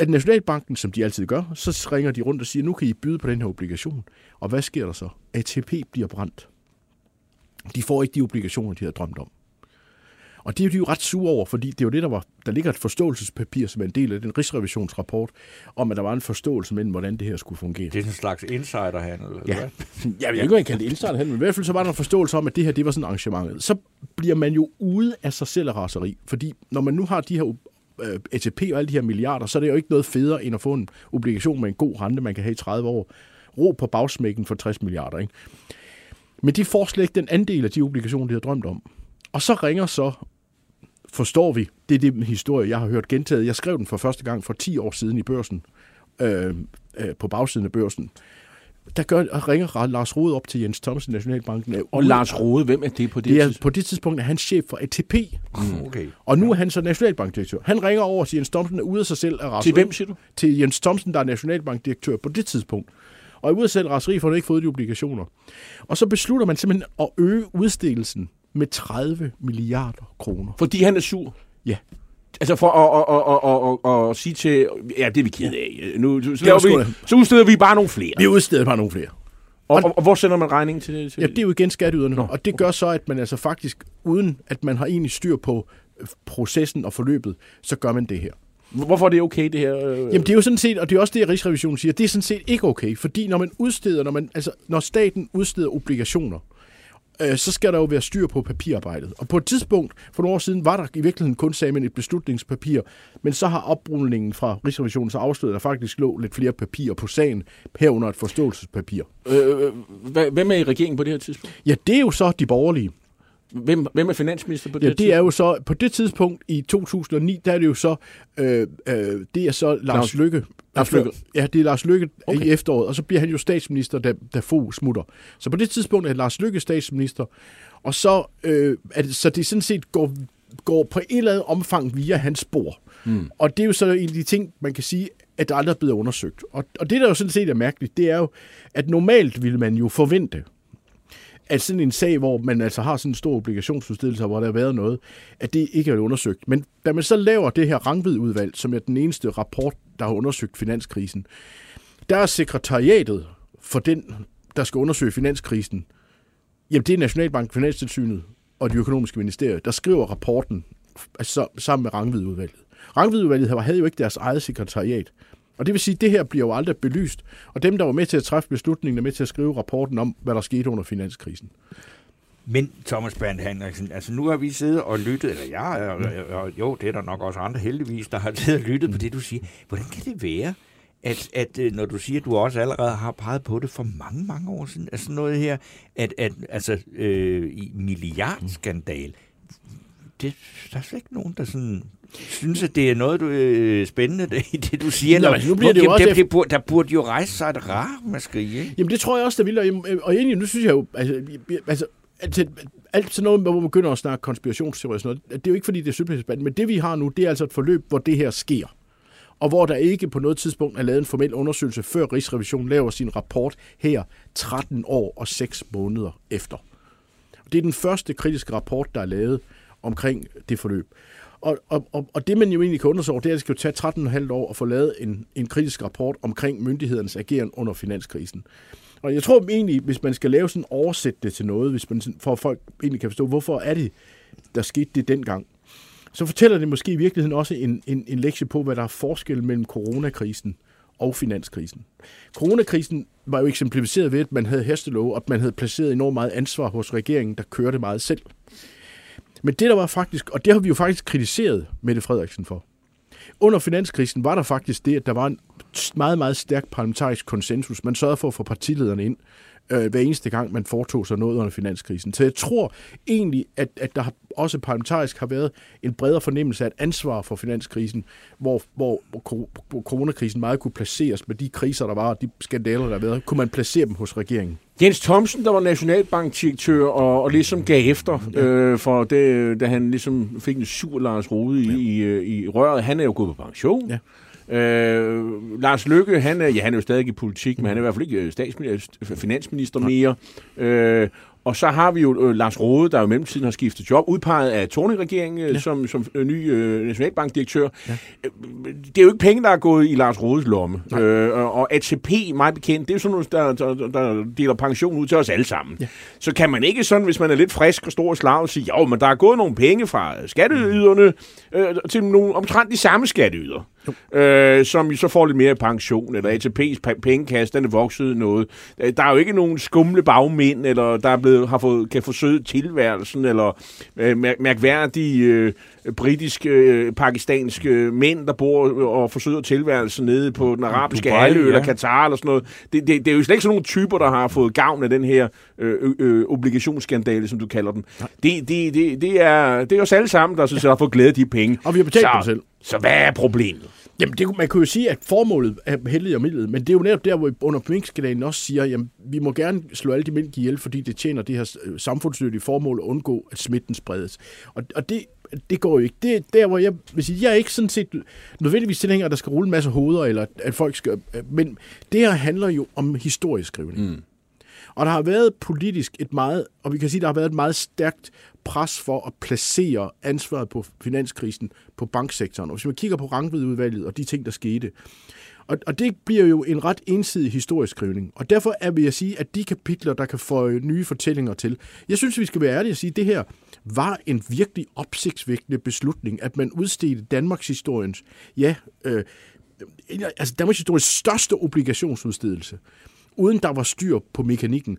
at Nationalbanken, som de altid gør, så ringer de rundt og siger, nu kan I byde på den her obligation. Og hvad sker der så? ATP bliver brændt. De får ikke de obligationer, de havde drømt om. Og det er jo de jo ret sure over, fordi det er jo det, der var, der ligger et forståelsespapir, som en del af den rigsrevisionsrapport, om at der var en forståelse mellem, hvordan det her skulle fungere. Det er en slags insiderhandel. eller Ja. hvad? Jeg ved ikke, hvad jeg kalder det indstarthandel, men i hvert fald så var der en forståelse om, at det her, det var sådan arrangementet. Så bliver man jo ude af sig selv af raseri, fordi når man nu har de her øh, ATP og alle de her milliarder, så er det jo ikke noget federe, end at få en obligation med en god rente, man kan have i 30 år. Ro på bagsmækken for 60 milliarder, ikke? Men de får slet ikke den andel af de obligationer, de har drømt om. Og så ringer så, forstår vi, det er det historie, jeg har hørt gentaget. Jeg skrev den for første gang for 10 år siden i børsen, øh, øh, på bagsiden af børsen. Der gør, ringer Lars Rode op til Jens Thomsen, Nationalbanken. er Og ude- Lars Rode, hvem er det på det, det er, tidspunkt? på det tidspunkt er han chef for ATP, Okay. og nu er han så nationalbankdirektør. Han ringer over til Jens Thomsen, er ude af sig selv raseri. Til hvem, siger du? Til Jens Thomsen, der er nationalbankdirektør på det tidspunkt. Og er af selv raseri, for han ikke fået de obligationer. Og så beslutter man simpelthen at øge udstedelsen med 30 milliarder kroner. Fordi han er sur. Ja. Altså for at, at, at, at, at, at sige til... Ja, det er vi ked af. Nu, så, da. vi, så udsteder vi bare nogle flere. Vi udsteder bare nogle flere. Og, og, og hvor sender man regningen til? til Ja, det er jo igen skatteyderne. Nå, Og det gør så, at man altså faktisk, uden at man har egentlig styr på øh, processen og forløbet, så gør man det her. Hvorfor er det okay, det her? Jamen det er jo sådan set, og det er også det, Rigsrevisionen siger, det er sådan set ikke okay, fordi når man udsteder, når, man, altså, når staten udsteder obligationer, øh, så skal der jo være styr på papirarbejdet. Og på et tidspunkt, for nogle år siden, var der i virkeligheden kun sagde man et beslutningspapir, men så har oprulningen fra Rigsrevisionen så afsløret, at der faktisk lå lidt flere papirer på sagen, herunder et forståelsespapir. Øh, hvad- hvem er i regeringen på det her tidspunkt? Ja, det er jo så de borgerlige. Hvem, hvem er finansminister på det Ja, det er jo så, på det tidspunkt i 2009, der er det jo så, øh, øh, det er så Lars, Lars- Lykke. Lars Løkke. Ja, det er Lars Lykke okay. I efteråret, og så bliver han jo statsminister, da, da Fogh smutter. Så på det tidspunkt er Lars Lykke statsminister, og så, øh, er det, så det sådan set går, går på et eller andet omfang via hans spor. Mm. Og det er jo så en af de ting, man kan sige, at der aldrig er blevet undersøgt. Og, og det, der jo sådan set er mærkeligt, det er jo, at normalt ville man jo forvente, at sådan en sag, hvor man altså har sådan en stor obligationsudstedelse, hvor der har været noget, at det ikke er undersøgt. Men da man så laver det her Rangvid-udvalg, som er den eneste rapport, der har undersøgt finanskrisen, der er sekretariatet for den, der skal undersøge finanskrisen, jamen det er Nationalbank, Finanstilsynet og de økonomiske ministerier, der skriver rapporten altså, sammen med Rangvid-udvalget. Rangvid-udvalget havde jo ikke deres eget sekretariat. Og det vil sige, at det her bliver jo aldrig belyst. Og dem, der var med til at træffe beslutningen, er med til at skrive rapporten om, hvad der skete under finanskrisen. Men Thomas Brandt Henriksen, altså nu har vi siddet og lyttet, eller jeg, og, og, og jo, det er der nok også andre heldigvis, der har siddet og lyttet på det, du siger. Hvordan kan det være, at, at øh, når du siger, at du også allerede har peget på det for mange, mange år siden, altså noget her, at, at altså, øh, i milliardskandal, det, der er slet ikke nogen, der sådan synes, at det er noget du, øh, spændende det, i det, du siger. Nå, nu bliver det jo også der, efter- det burde, der burde jo rejse sig et rarmaskeri, ikke? Jamen det tror jeg også, der vil. Og, jamen, og egentlig, nu synes jeg jo, altså, altså alt, alt sådan noget, hvor man begynder at snakke konspirationsteorier og sådan noget, det er jo ikke fordi, det er symptomspand, men det vi har nu, det er altså et forløb, hvor det her sker. Og hvor der ikke på noget tidspunkt er lavet en formel undersøgelse, før Rigsrevisionen laver sin rapport her 13 år og 6 måneder efter. Det er den første kritiske rapport, der er lavet omkring det forløb. Og, og, og, og det, man jo egentlig kan undersøge, det er, at det skal jo tage 13,5 år at få lavet en, en kritisk rapport omkring myndighedernes ageren under finanskrisen. Og jeg tror egentlig, hvis man skal lave sådan oversætte det til noget, hvis man for at folk egentlig kan forstå, hvorfor er det, der skete det dengang, så fortæller det måske i virkeligheden også en, en, en lektie på, hvad der er forskel mellem coronakrisen og finanskrisen. Coronakrisen var jo eksemplificeret ved, at man havde hestelov, og at man havde placeret enormt meget ansvar hos regeringen, der kørte meget selv. Men det der var faktisk, og det har vi jo faktisk kritiseret Mette Frederiksen for, Under finanskrisen var der faktisk det, at der var en meget, meget stærk parlamentarisk konsensus. Man sørgede for at få partilederne ind øh, hver eneste gang, man foretog sig noget under finanskrisen. Så jeg tror egentlig, at, at der også parlamentarisk har været en bredere fornemmelse af et ansvar for finanskrisen, hvor, hvor, hvor coronakrisen meget kunne placeres med de kriser, der var, og de skandaler, der har været, kunne man placere dem hos regeringen. Jens Thomsen, der var nationalbankdirektør og, og ligesom gav efter, ja. øh, for det, da han ligesom fik en sur Lars Rode i, ja. i, i røret. Han er jo gået på pension. Ja. Øh, Lars Lykke, han er, ja, han er jo stadig i politik, men han er i hvert fald ikke øh, statsminister, finansminister mere. Øh, og så har vi jo øh, Lars Rode, der jo i mellemtiden har skiftet job, udpeget af Torning-regeringen øh, ja. som, som øh, ny øh, nationalbankdirektør. Ja. Det er jo ikke penge, der er gået i Lars Rodes lomme. Øh, og ATP, meget bekendt, det er jo sådan noget, der, der, der deler pension ud til os alle sammen. Ja. Så kan man ikke sådan, hvis man er lidt frisk og stor og slag, sige, jo, men der er gået nogle penge fra skatteyderne øh, til nogle omtrent de samme skatteyder øh, som så får lidt mere pension, eller ATP's pengekasse, den er vokset noget. Øh, der er jo ikke nogen skumle bagmænd, eller der er blevet, har fået, kan få søget tilværelsen, eller øh, mærkværdige øh, britiske, øh, pakistanske mænd, der bor og forsøger tilværelsen nede på den arabiske halvø, ja. eller Katar, eller sådan noget. Det, det, det er jo slet ikke sådan nogle typer, der har fået gavn af den her øh, øh, obligationsskandale, som du kalder den. Det, det, det, det, er, det er os alle sammen, der synes, ja. har fået glæde af de penge. Og vi har betalt så, dem selv. Så hvad er problemet? Jamen, det, man kan jo sige, at formålet er heldigt og midlet, men det er jo netop der, hvor under minkskandalen også siger, jamen, vi må gerne slå alle de mink ihjel, fordi det tjener det her øh, samfundsnyttige formål at undgå, at smitten spredes. Og, og det, det går jo ikke. Det er der, hvor jeg vil sige, jeg er ikke sådan set nødvendigvis tilhænger, at der skal rulle en masse hoveder, eller at folk skal... Men det her handler jo om historieskrivning. Mm. Og der har været politisk et meget, og vi kan sige, der har været et meget stærkt pres for at placere ansvaret på finanskrisen på banksektoren. Og hvis man kigger på Rangvidudvalget og de ting, der skete, og, og det bliver jo en ret ensidig historisk skrivning. Og derfor er vil jeg sige, at de kapitler, der kan få nye fortællinger til, jeg synes, vi skal være ærlige og sige, at det her var en virkelig opsigtsvækkende beslutning, at man udstedte Danmarks historiens, ja, øh, altså Danmarks historiens største obligationsudstedelse, uden der var styr på mekanikken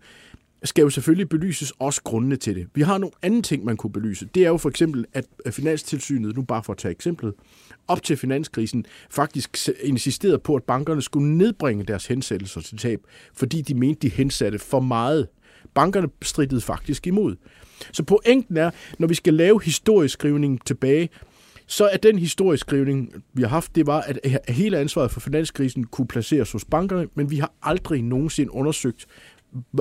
skal jo selvfølgelig belyses også grundene til det. Vi har nogle andre ting, man kunne belyse. Det er jo for eksempel, at Finanstilsynet, nu bare for at tage eksemplet, op til finanskrisen faktisk insisterede på, at bankerne skulle nedbringe deres hensættelser til tab, fordi de mente, de hensatte for meget. Bankerne strittede faktisk imod. Så pointen er, når vi skal lave historieskrivning tilbage, så er den historieskrivning, vi har haft, det var, at hele ansvaret for finanskrisen kunne placeres hos bankerne, men vi har aldrig nogensinde undersøgt,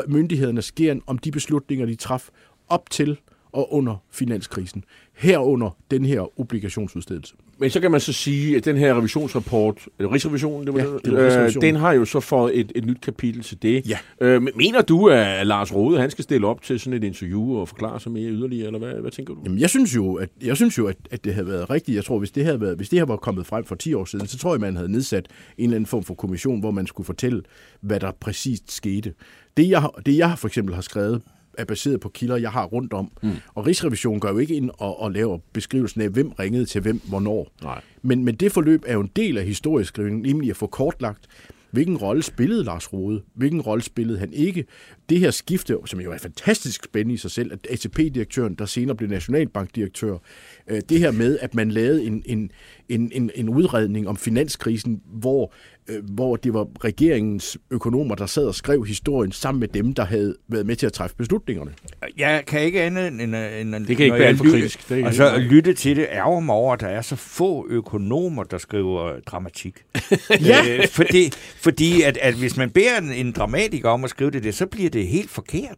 myndighederne sker, om de beslutninger, de traf op til og under finanskrisen. Herunder den her obligationsudstedelse. Men så kan man så sige, at den her revisionsrapport, Rigsrevisionen, det var, ja, det var øh, den har jo så fået et, et nyt kapitel til det. Ja. Øh, mener du, at Lars Rode han skal stille op til sådan et interview og forklare sig mere yderligere, eller hvad, hvad tænker du? Jamen, jeg synes jo, at, jeg synes jo at, at det havde været rigtigt. Jeg tror, hvis det, havde været, hvis det her var kommet frem for 10 år siden, så tror jeg, man havde nedsat en eller anden form for kommission, hvor man skulle fortælle, hvad der præcist skete. Det jeg, det, jeg for eksempel har skrevet er baseret på kilder, jeg har rundt om. Mm. Og Rigsrevisionen går jo ikke ind og, og laver beskrivelsen af, hvem ringede til hvem, hvornår. Nej. Men, men det forløb er jo en del af historieskrivningen, nemlig at få kortlagt, hvilken rolle spillede Lars Rode, hvilken rolle spillede han ikke. Det her skifte, som jo er fantastisk spændende i sig selv, at ATP-direktøren, der senere blev nationalbankdirektør, øh, det her med, at man lavede en, en, en, en, en udredning om finanskrisen, hvor øh, hvor det var regeringens økonomer, der sad og skrev historien sammen med dem, der havde været med til at træffe beslutningerne. Jeg kan ikke andet end... end, end det kan ikke være for kritisk. Det altså, at lytte til det ærger mig over, at der er så få økonomer, der skriver dramatik. ja. øh, fordi fordi at, at hvis man beder en, en dramatiker om at skrive det, så bliver det helt forkert.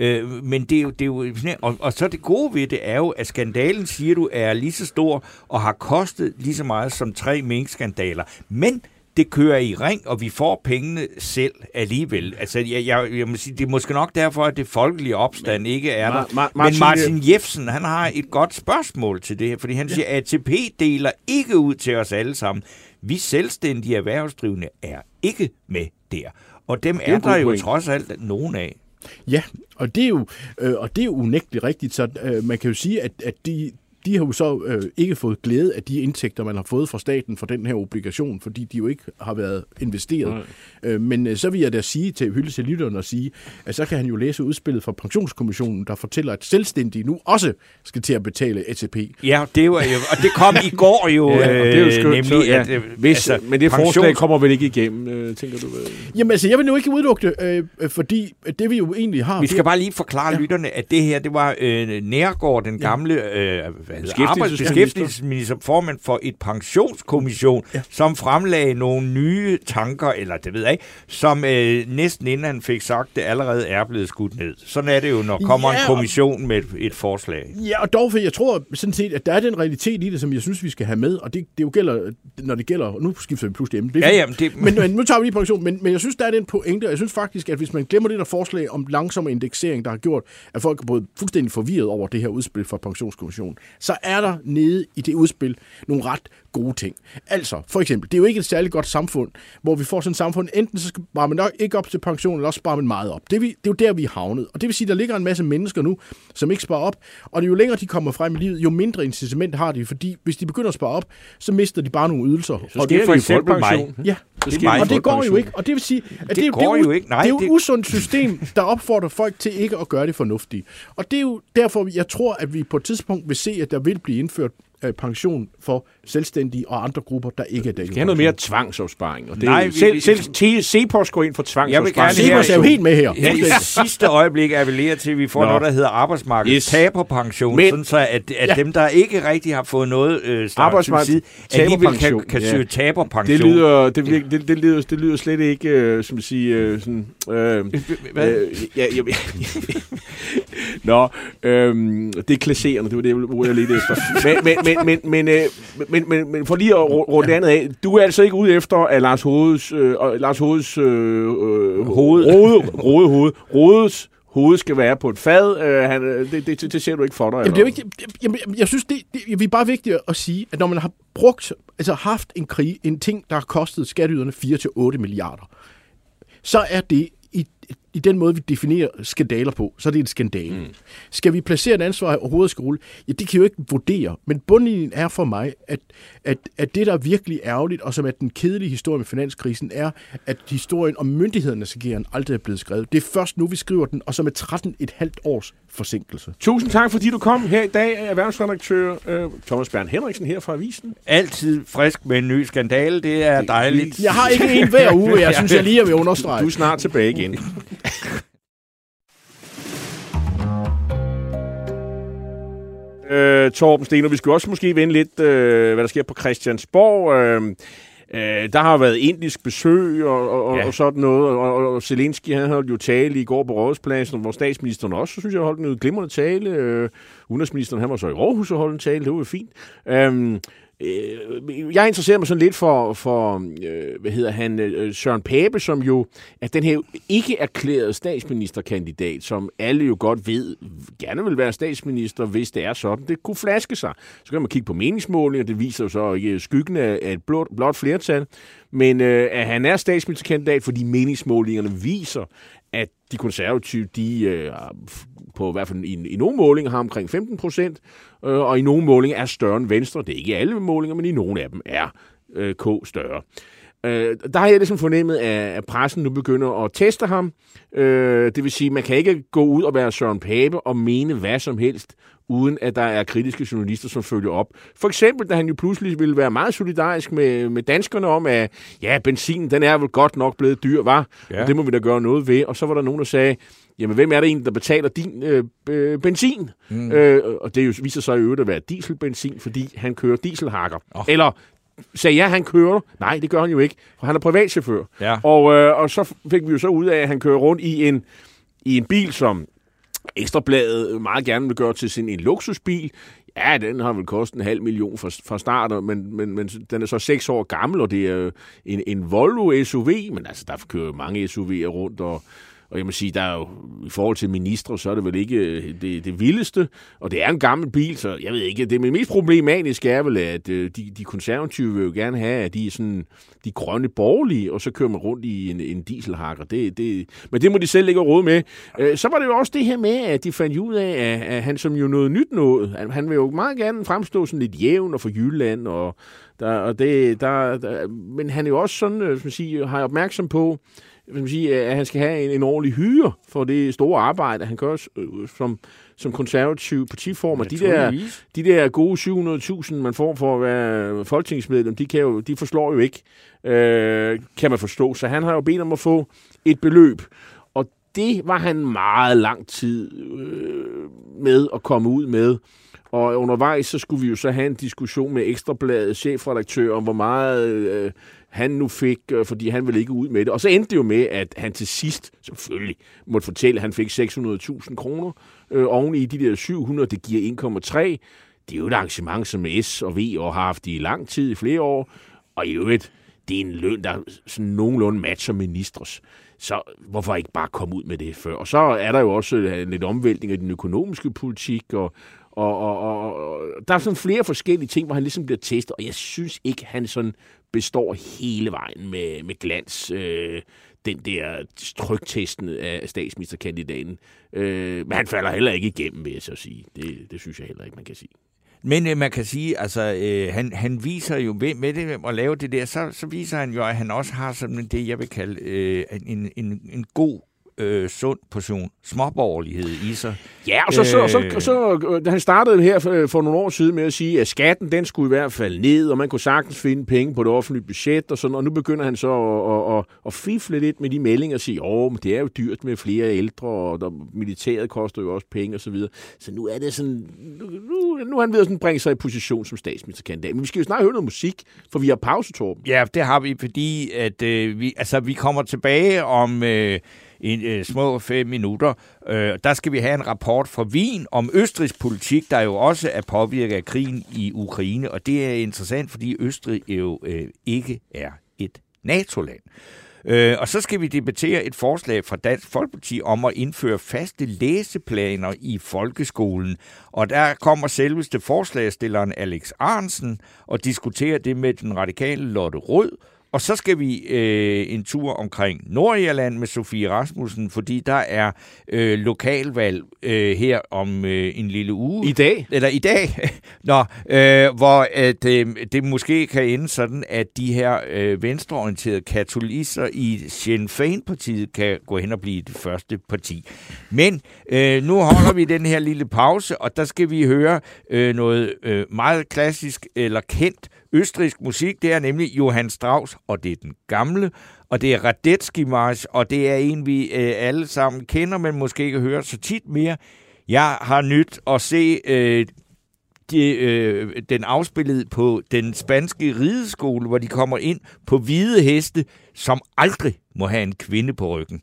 Øh, men det er jo, det er jo og, og så det gode ved det er jo, at skandalen, siger du, er lige så stor og har kostet lige så meget som tre mink-skandaler. Men det kører i ring, og vi får pengene selv alligevel. Altså, jeg, jeg, jeg må sige, det er måske nok derfor, at det folkelige opstand ikke er der. Ma- Ma- Martin, Men Martin Jefsen, han har et godt spørgsmål til det her, fordi han ja. siger, at ATP deler ikke ud til os alle sammen. Vi selvstændige erhvervsdrivende er ikke med der. Og dem er, er der jo point. trods alt nogen af. Ja, og det er jo, øh, og det er jo unægteligt rigtigt. Så øh, man kan jo sige, at, at de, de har jo så øh, ikke fået glæde af de indtægter, man har fået fra staten for den her obligation, fordi de jo ikke har været investeret. Øh, men øh, så vil jeg da sige til hylde til lytteren og sige, at så kan han jo læse udspillet fra pensionskommissionen, der fortæller, at selvstændige nu også skal til at betale ATP. Ja, det var jo, og det kom i går jo, Ja, og det er jo øh, skønt, nemlig, så, ja. at, øh, Hvis, altså, men det pensions- forslag kommer vel ikke igennem, øh, tænker du? Øh? Jamen altså, jeg vil nu ikke udelukke det, øh, øh, fordi det vi jo egentlig har... Vi skal bare lige forklare ja. lytterne, at det her, det var øh, Nærgaard, den gamle øh, hvad hedder, arbejds- beskæftigelsesminister, formand for et pensionskommission, ja. som fremlagde nogle nye tanker, eller det ved jeg ikke, som øh, næsten inden han fik sagt, det allerede er blevet skudt ned. Sådan er det jo, når kommer Ja, en kommission med et, et forslag. Ja, og dog, for jeg tror sådan set, at der er den realitet i det, som jeg synes, vi skal have med, og det, det jo gælder, når det gælder, nu skifter vi pludselig emne. Ja, fint. ja, men det- men, men, nu tager vi lige pension, men, men jeg synes, der er den pointe, og jeg synes faktisk, at hvis man glemmer det der forslag om langsom indeksering, der har gjort, at folk er blevet fuldstændig forvirret over det her udspil fra pensionskommissionen, så er der nede i det udspil nogle ret gode ting. Altså, for eksempel, det er jo ikke et særligt godt samfund, hvor vi får sådan et samfund, enten så sparer man nok ikke op til pension, eller også sparer man meget op. Det er, vi, det er jo der, vi er havnet. Og det vil sige, at der ligger en masse mennesker nu, som ikke sparer op, og jo længere de kommer frem i livet, jo mindre incitament har de, fordi hvis de begynder at spare op, så mister de bare nogle ydelser. Så og det, det for eksempel folkepension. Ja, Så Det er sker mig. og det går jo ikke. Og det vil sige, at det, Det er jo- går det er jo ikke. Nej, det er jo et usundt system, der opfordrer folk til ikke at gøre det fornuftige. Og det er jo derfor, jeg tror, at vi på et tidspunkt vil se, at der vil blive indført øh, pension for selvstændige og andre grupper, der ikke er dækket. Vi skal have noget mere tvangsopsparing. Og det Nej, Nej, vi- selv, vi- selv Cepos går ind for tvangsopsparing. gerne Cepos er jo helt med her. Ja, i sidste øjeblik appellerer til, at vi får Nå. noget, der hedder arbejdsmarkedets Yes. taberpension, Men- sådan så at, at Ja. dem, der ikke rigtig har fået noget øh, snart Arbejdsmarkeds- side, alligevel kan, kan ja. søge taberpension. Det lyder, det, virker, det, det, lyder, det lyder slet ikke, øh, som at sige, øh, sådan... Øh, Hvad? øh, ja, ja, Nå, øhm, det er klasserende, det var det, jeg ville lidt efter. Men, men, men, men, men, øh, men, men, men for lige at ru- runde det andet af, du er altså ikke ude efter, at Lars Hovedes, øh, og Lars Hovedes øh, øh, hoved, rode, rode, hoved, Rodes hoved skal være på et fad. Øh, han, øh, det, det, det, det ser du ikke for dig? Jamen, det er ikke, jamen, jeg, jeg synes, det, det, det er bare vigtigt at sige, at når man har brugt, altså haft en krig, en ting, der har kostet skatteyderne 4-8 milliarder, så er det i, i den måde, vi definerer skandaler på, så er det en skandale. Mm. Skal vi placere et ansvar overhovedet skal rulle? Ja, det kan jeg jo ikke vurdere. Men bundlinjen er for mig, at, at, at det, der er virkelig ærgerligt, og som er den kedelige historie med finanskrisen, er, at historien om myndighedernes ageren aldrig er blevet skrevet. Det er først nu, vi skriver den, og så med 13,5 års forsinkelse. Tusind tak, fordi du kom her i dag, erhvervsredaktør øh, Thomas Bern Henriksen her fra Avisen. Altid frisk med en ny skandale, det er dejligt. Jeg har ikke en hver uge, jeg synes, jeg lige vil understrege. Du er snart tilbage igen. øh, Torben Sten, og vi skal også måske vende lidt, øh, hvad der sker på Christiansborg. Øh, øh, der har været indisk besøg og, og, ja. Ja. og sådan noget, og, og, og Zelensky han holdt jo tale i går på Rådhuspladsen, hvor statsministeren også, synes jeg, holdt en glimrende tale. Øh, udenrigsministeren, han var så i Aarhus og holdt en tale, det var jo fint. Øh, Øh, jeg interesserer mig sådan lidt for, for øh, hvad hedder han, øh, øh, Søren Pape, som jo er den her ikke erklærede statsministerkandidat, som alle jo godt ved, gerne vil være statsminister, hvis det er sådan. Det kunne flaske sig. Så kan man kigge på meningsmålinger, det viser jo så ikke skyggen af et blot, blot flertal, men øh, at han er statsministerkandidat, fordi meningsmålingerne viser, at de konservative, de øh, på i hvert fald i, i nogle målinger har omkring 15 procent, øh, og i nogle målinger er større end Venstre. Det er ikke i alle målinger, men i nogle af dem er øh, K større. Øh, der har jeg ligesom fornemmet, at, at pressen nu begynder at teste ham. Øh, det vil sige, man kan ikke gå ud og være Søren Pape og mene hvad som helst, uden at der er kritiske journalister, som følger op. For eksempel, da han jo pludselig ville være meget solidarisk med, med danskerne om, at ja, benzin, den er vel godt nok blevet dyr, var. Ja. Ja. Og det må vi da gøre noget ved. Og så var der nogen, der sagde, jamen hvem er det egentlig, der betaler din øh, øh, benzin? Mm. Øh, og det jo viser sig i øvrigt at være dieselbenzin, fordi han kører dieselhakker. Oh. Eller sagde jeg, han kører? Nej, det gør han jo ikke, for han er privatchauffør. Ja. Og, øh, og så fik vi jo så ud af, at han kører rundt i en, i en bil, som Ekstrabladet meget gerne vil gøre til sin en luksusbil. Ja, den har vel kostet en halv million fra, fra start, men, men, men den er så seks år gammel, og det er en, en Volvo SUV, men altså, der kører jo mange SUV'er rundt, og, og jeg må sige, der er jo, i forhold til ministre, så er det vel ikke øh, det, det vildeste, og det er en gammel bil, så jeg ved ikke, det mest problematiske er vel, at øh, de, de konservative vil jo gerne have, at de er sådan, de grønne borgerlige, og så kører man rundt i en, en dieselhakker. Det, det, men det må de selv ikke råd med. Øh, så var det jo også det her med, at de fandt ud af, at, han som jo noget nyt noget, han vil jo meget gerne fremstå sådan lidt jævn og for Jylland, og der, og det, der, der, men han er jo også sådan, som man siger, har opmærksom på, som sige, at han skal have en, en ordentlig hyre for det store arbejde, han gør øh, som, som konservativ partiformer. De der, de der gode 700.000, man får for at være folketingsmedlem, de, kan jo, de forslår jo ikke, øh, kan man forstå. Så han har jo bedt om at få et beløb. Og det var han meget lang tid øh, med at komme ud med. Og undervejs så skulle vi jo så have en diskussion med Ekstrabladets chefredaktør om, hvor meget øh, han nu fik, øh, fordi han ville ikke ud med det. Og så endte det jo med, at han til sidst selvfølgelig måtte fortælle, at han fik 600.000 kroner øh, oven i de der 700, det giver 1,3. Det er jo et arrangement, som S og V har haft i lang tid, i flere år. Og i øvrigt, det er en løn, der sådan nogenlunde matcher ministres. Så hvorfor ikke bare komme ud med det før? Og så er der jo også øh, lidt omvæltning af den økonomiske politik, og, og, og, og, og der er sådan flere forskellige ting, hvor han ligesom bliver testet, og jeg synes ikke, han sådan består hele vejen med, med glans. Øh, den der tryktesten af statsministerkandidaten. Øh, men han falder heller ikke igennem, vil jeg så sige. Det, det synes jeg heller ikke, man kan sige. Men øh, man kan sige, altså, øh, han, han viser jo med, med det at lave det der, så, så viser han jo, at han også har sådan det, jeg vil kalde øh, en, en, en god øh, sund portion småborgerlighed i sig. Ja, og så, så, så, så, så da han startede her for, for nogle år siden med at sige, at skatten den skulle i hvert fald ned, og man kunne sagtens finde penge på det offentlige budget, og, sådan, og nu begynder han så at, at, at, at fifle lidt med de meldinger og sige, åh, men det er jo dyrt med flere ældre, og der, militæret koster jo også penge osv. Så, videre. så nu er det sådan, nu, nu, nu er han ved at sådan bringe sig i position som statsministerkandidat. Men vi skal jo snart høre noget musik, for vi har pause, Torben. Ja, det har vi, fordi at, øh, vi, altså, vi kommer tilbage om... Øh, i øh, små fem minutter. Øh, der skal vi have en rapport fra Wien om Østrigs politik, der jo også er påvirket af krigen i Ukraine. Og det er interessant, fordi Østrig jo øh, ikke er et NATO-land. Øh, og så skal vi debattere et forslag fra Dansk Folkeparti om at indføre faste læseplaner i folkeskolen. Og der kommer selveste forslagstilleren Alex Arnsen og diskuterer det med den radikale Lotte Rød. Og så skal vi øh, en tur omkring Nordirland med Sofie Rasmussen, fordi der er øh, lokalvalg øh, her om øh, en lille uge. I dag? Eller i dag. Nå, øh, hvor at, øh, det måske kan ende sådan, at de her øh, venstreorienterede katolister i Sinn Féin-partiet kan gå hen og blive det første parti. Men øh, nu holder vi den her lille pause, og der skal vi høre øh, noget øh, meget klassisk eller kendt østrisk musik, det er nemlig Johann Strauss, og det er den gamle, og det er Radetzky March, og det er en, vi øh, alle sammen kender, men måske ikke hører så tit mere. Jeg har nyt at se øh, de, øh, den afspillet på den spanske rideskole, hvor de kommer ind på hvide heste, som aldrig må have en kvinde på ryggen.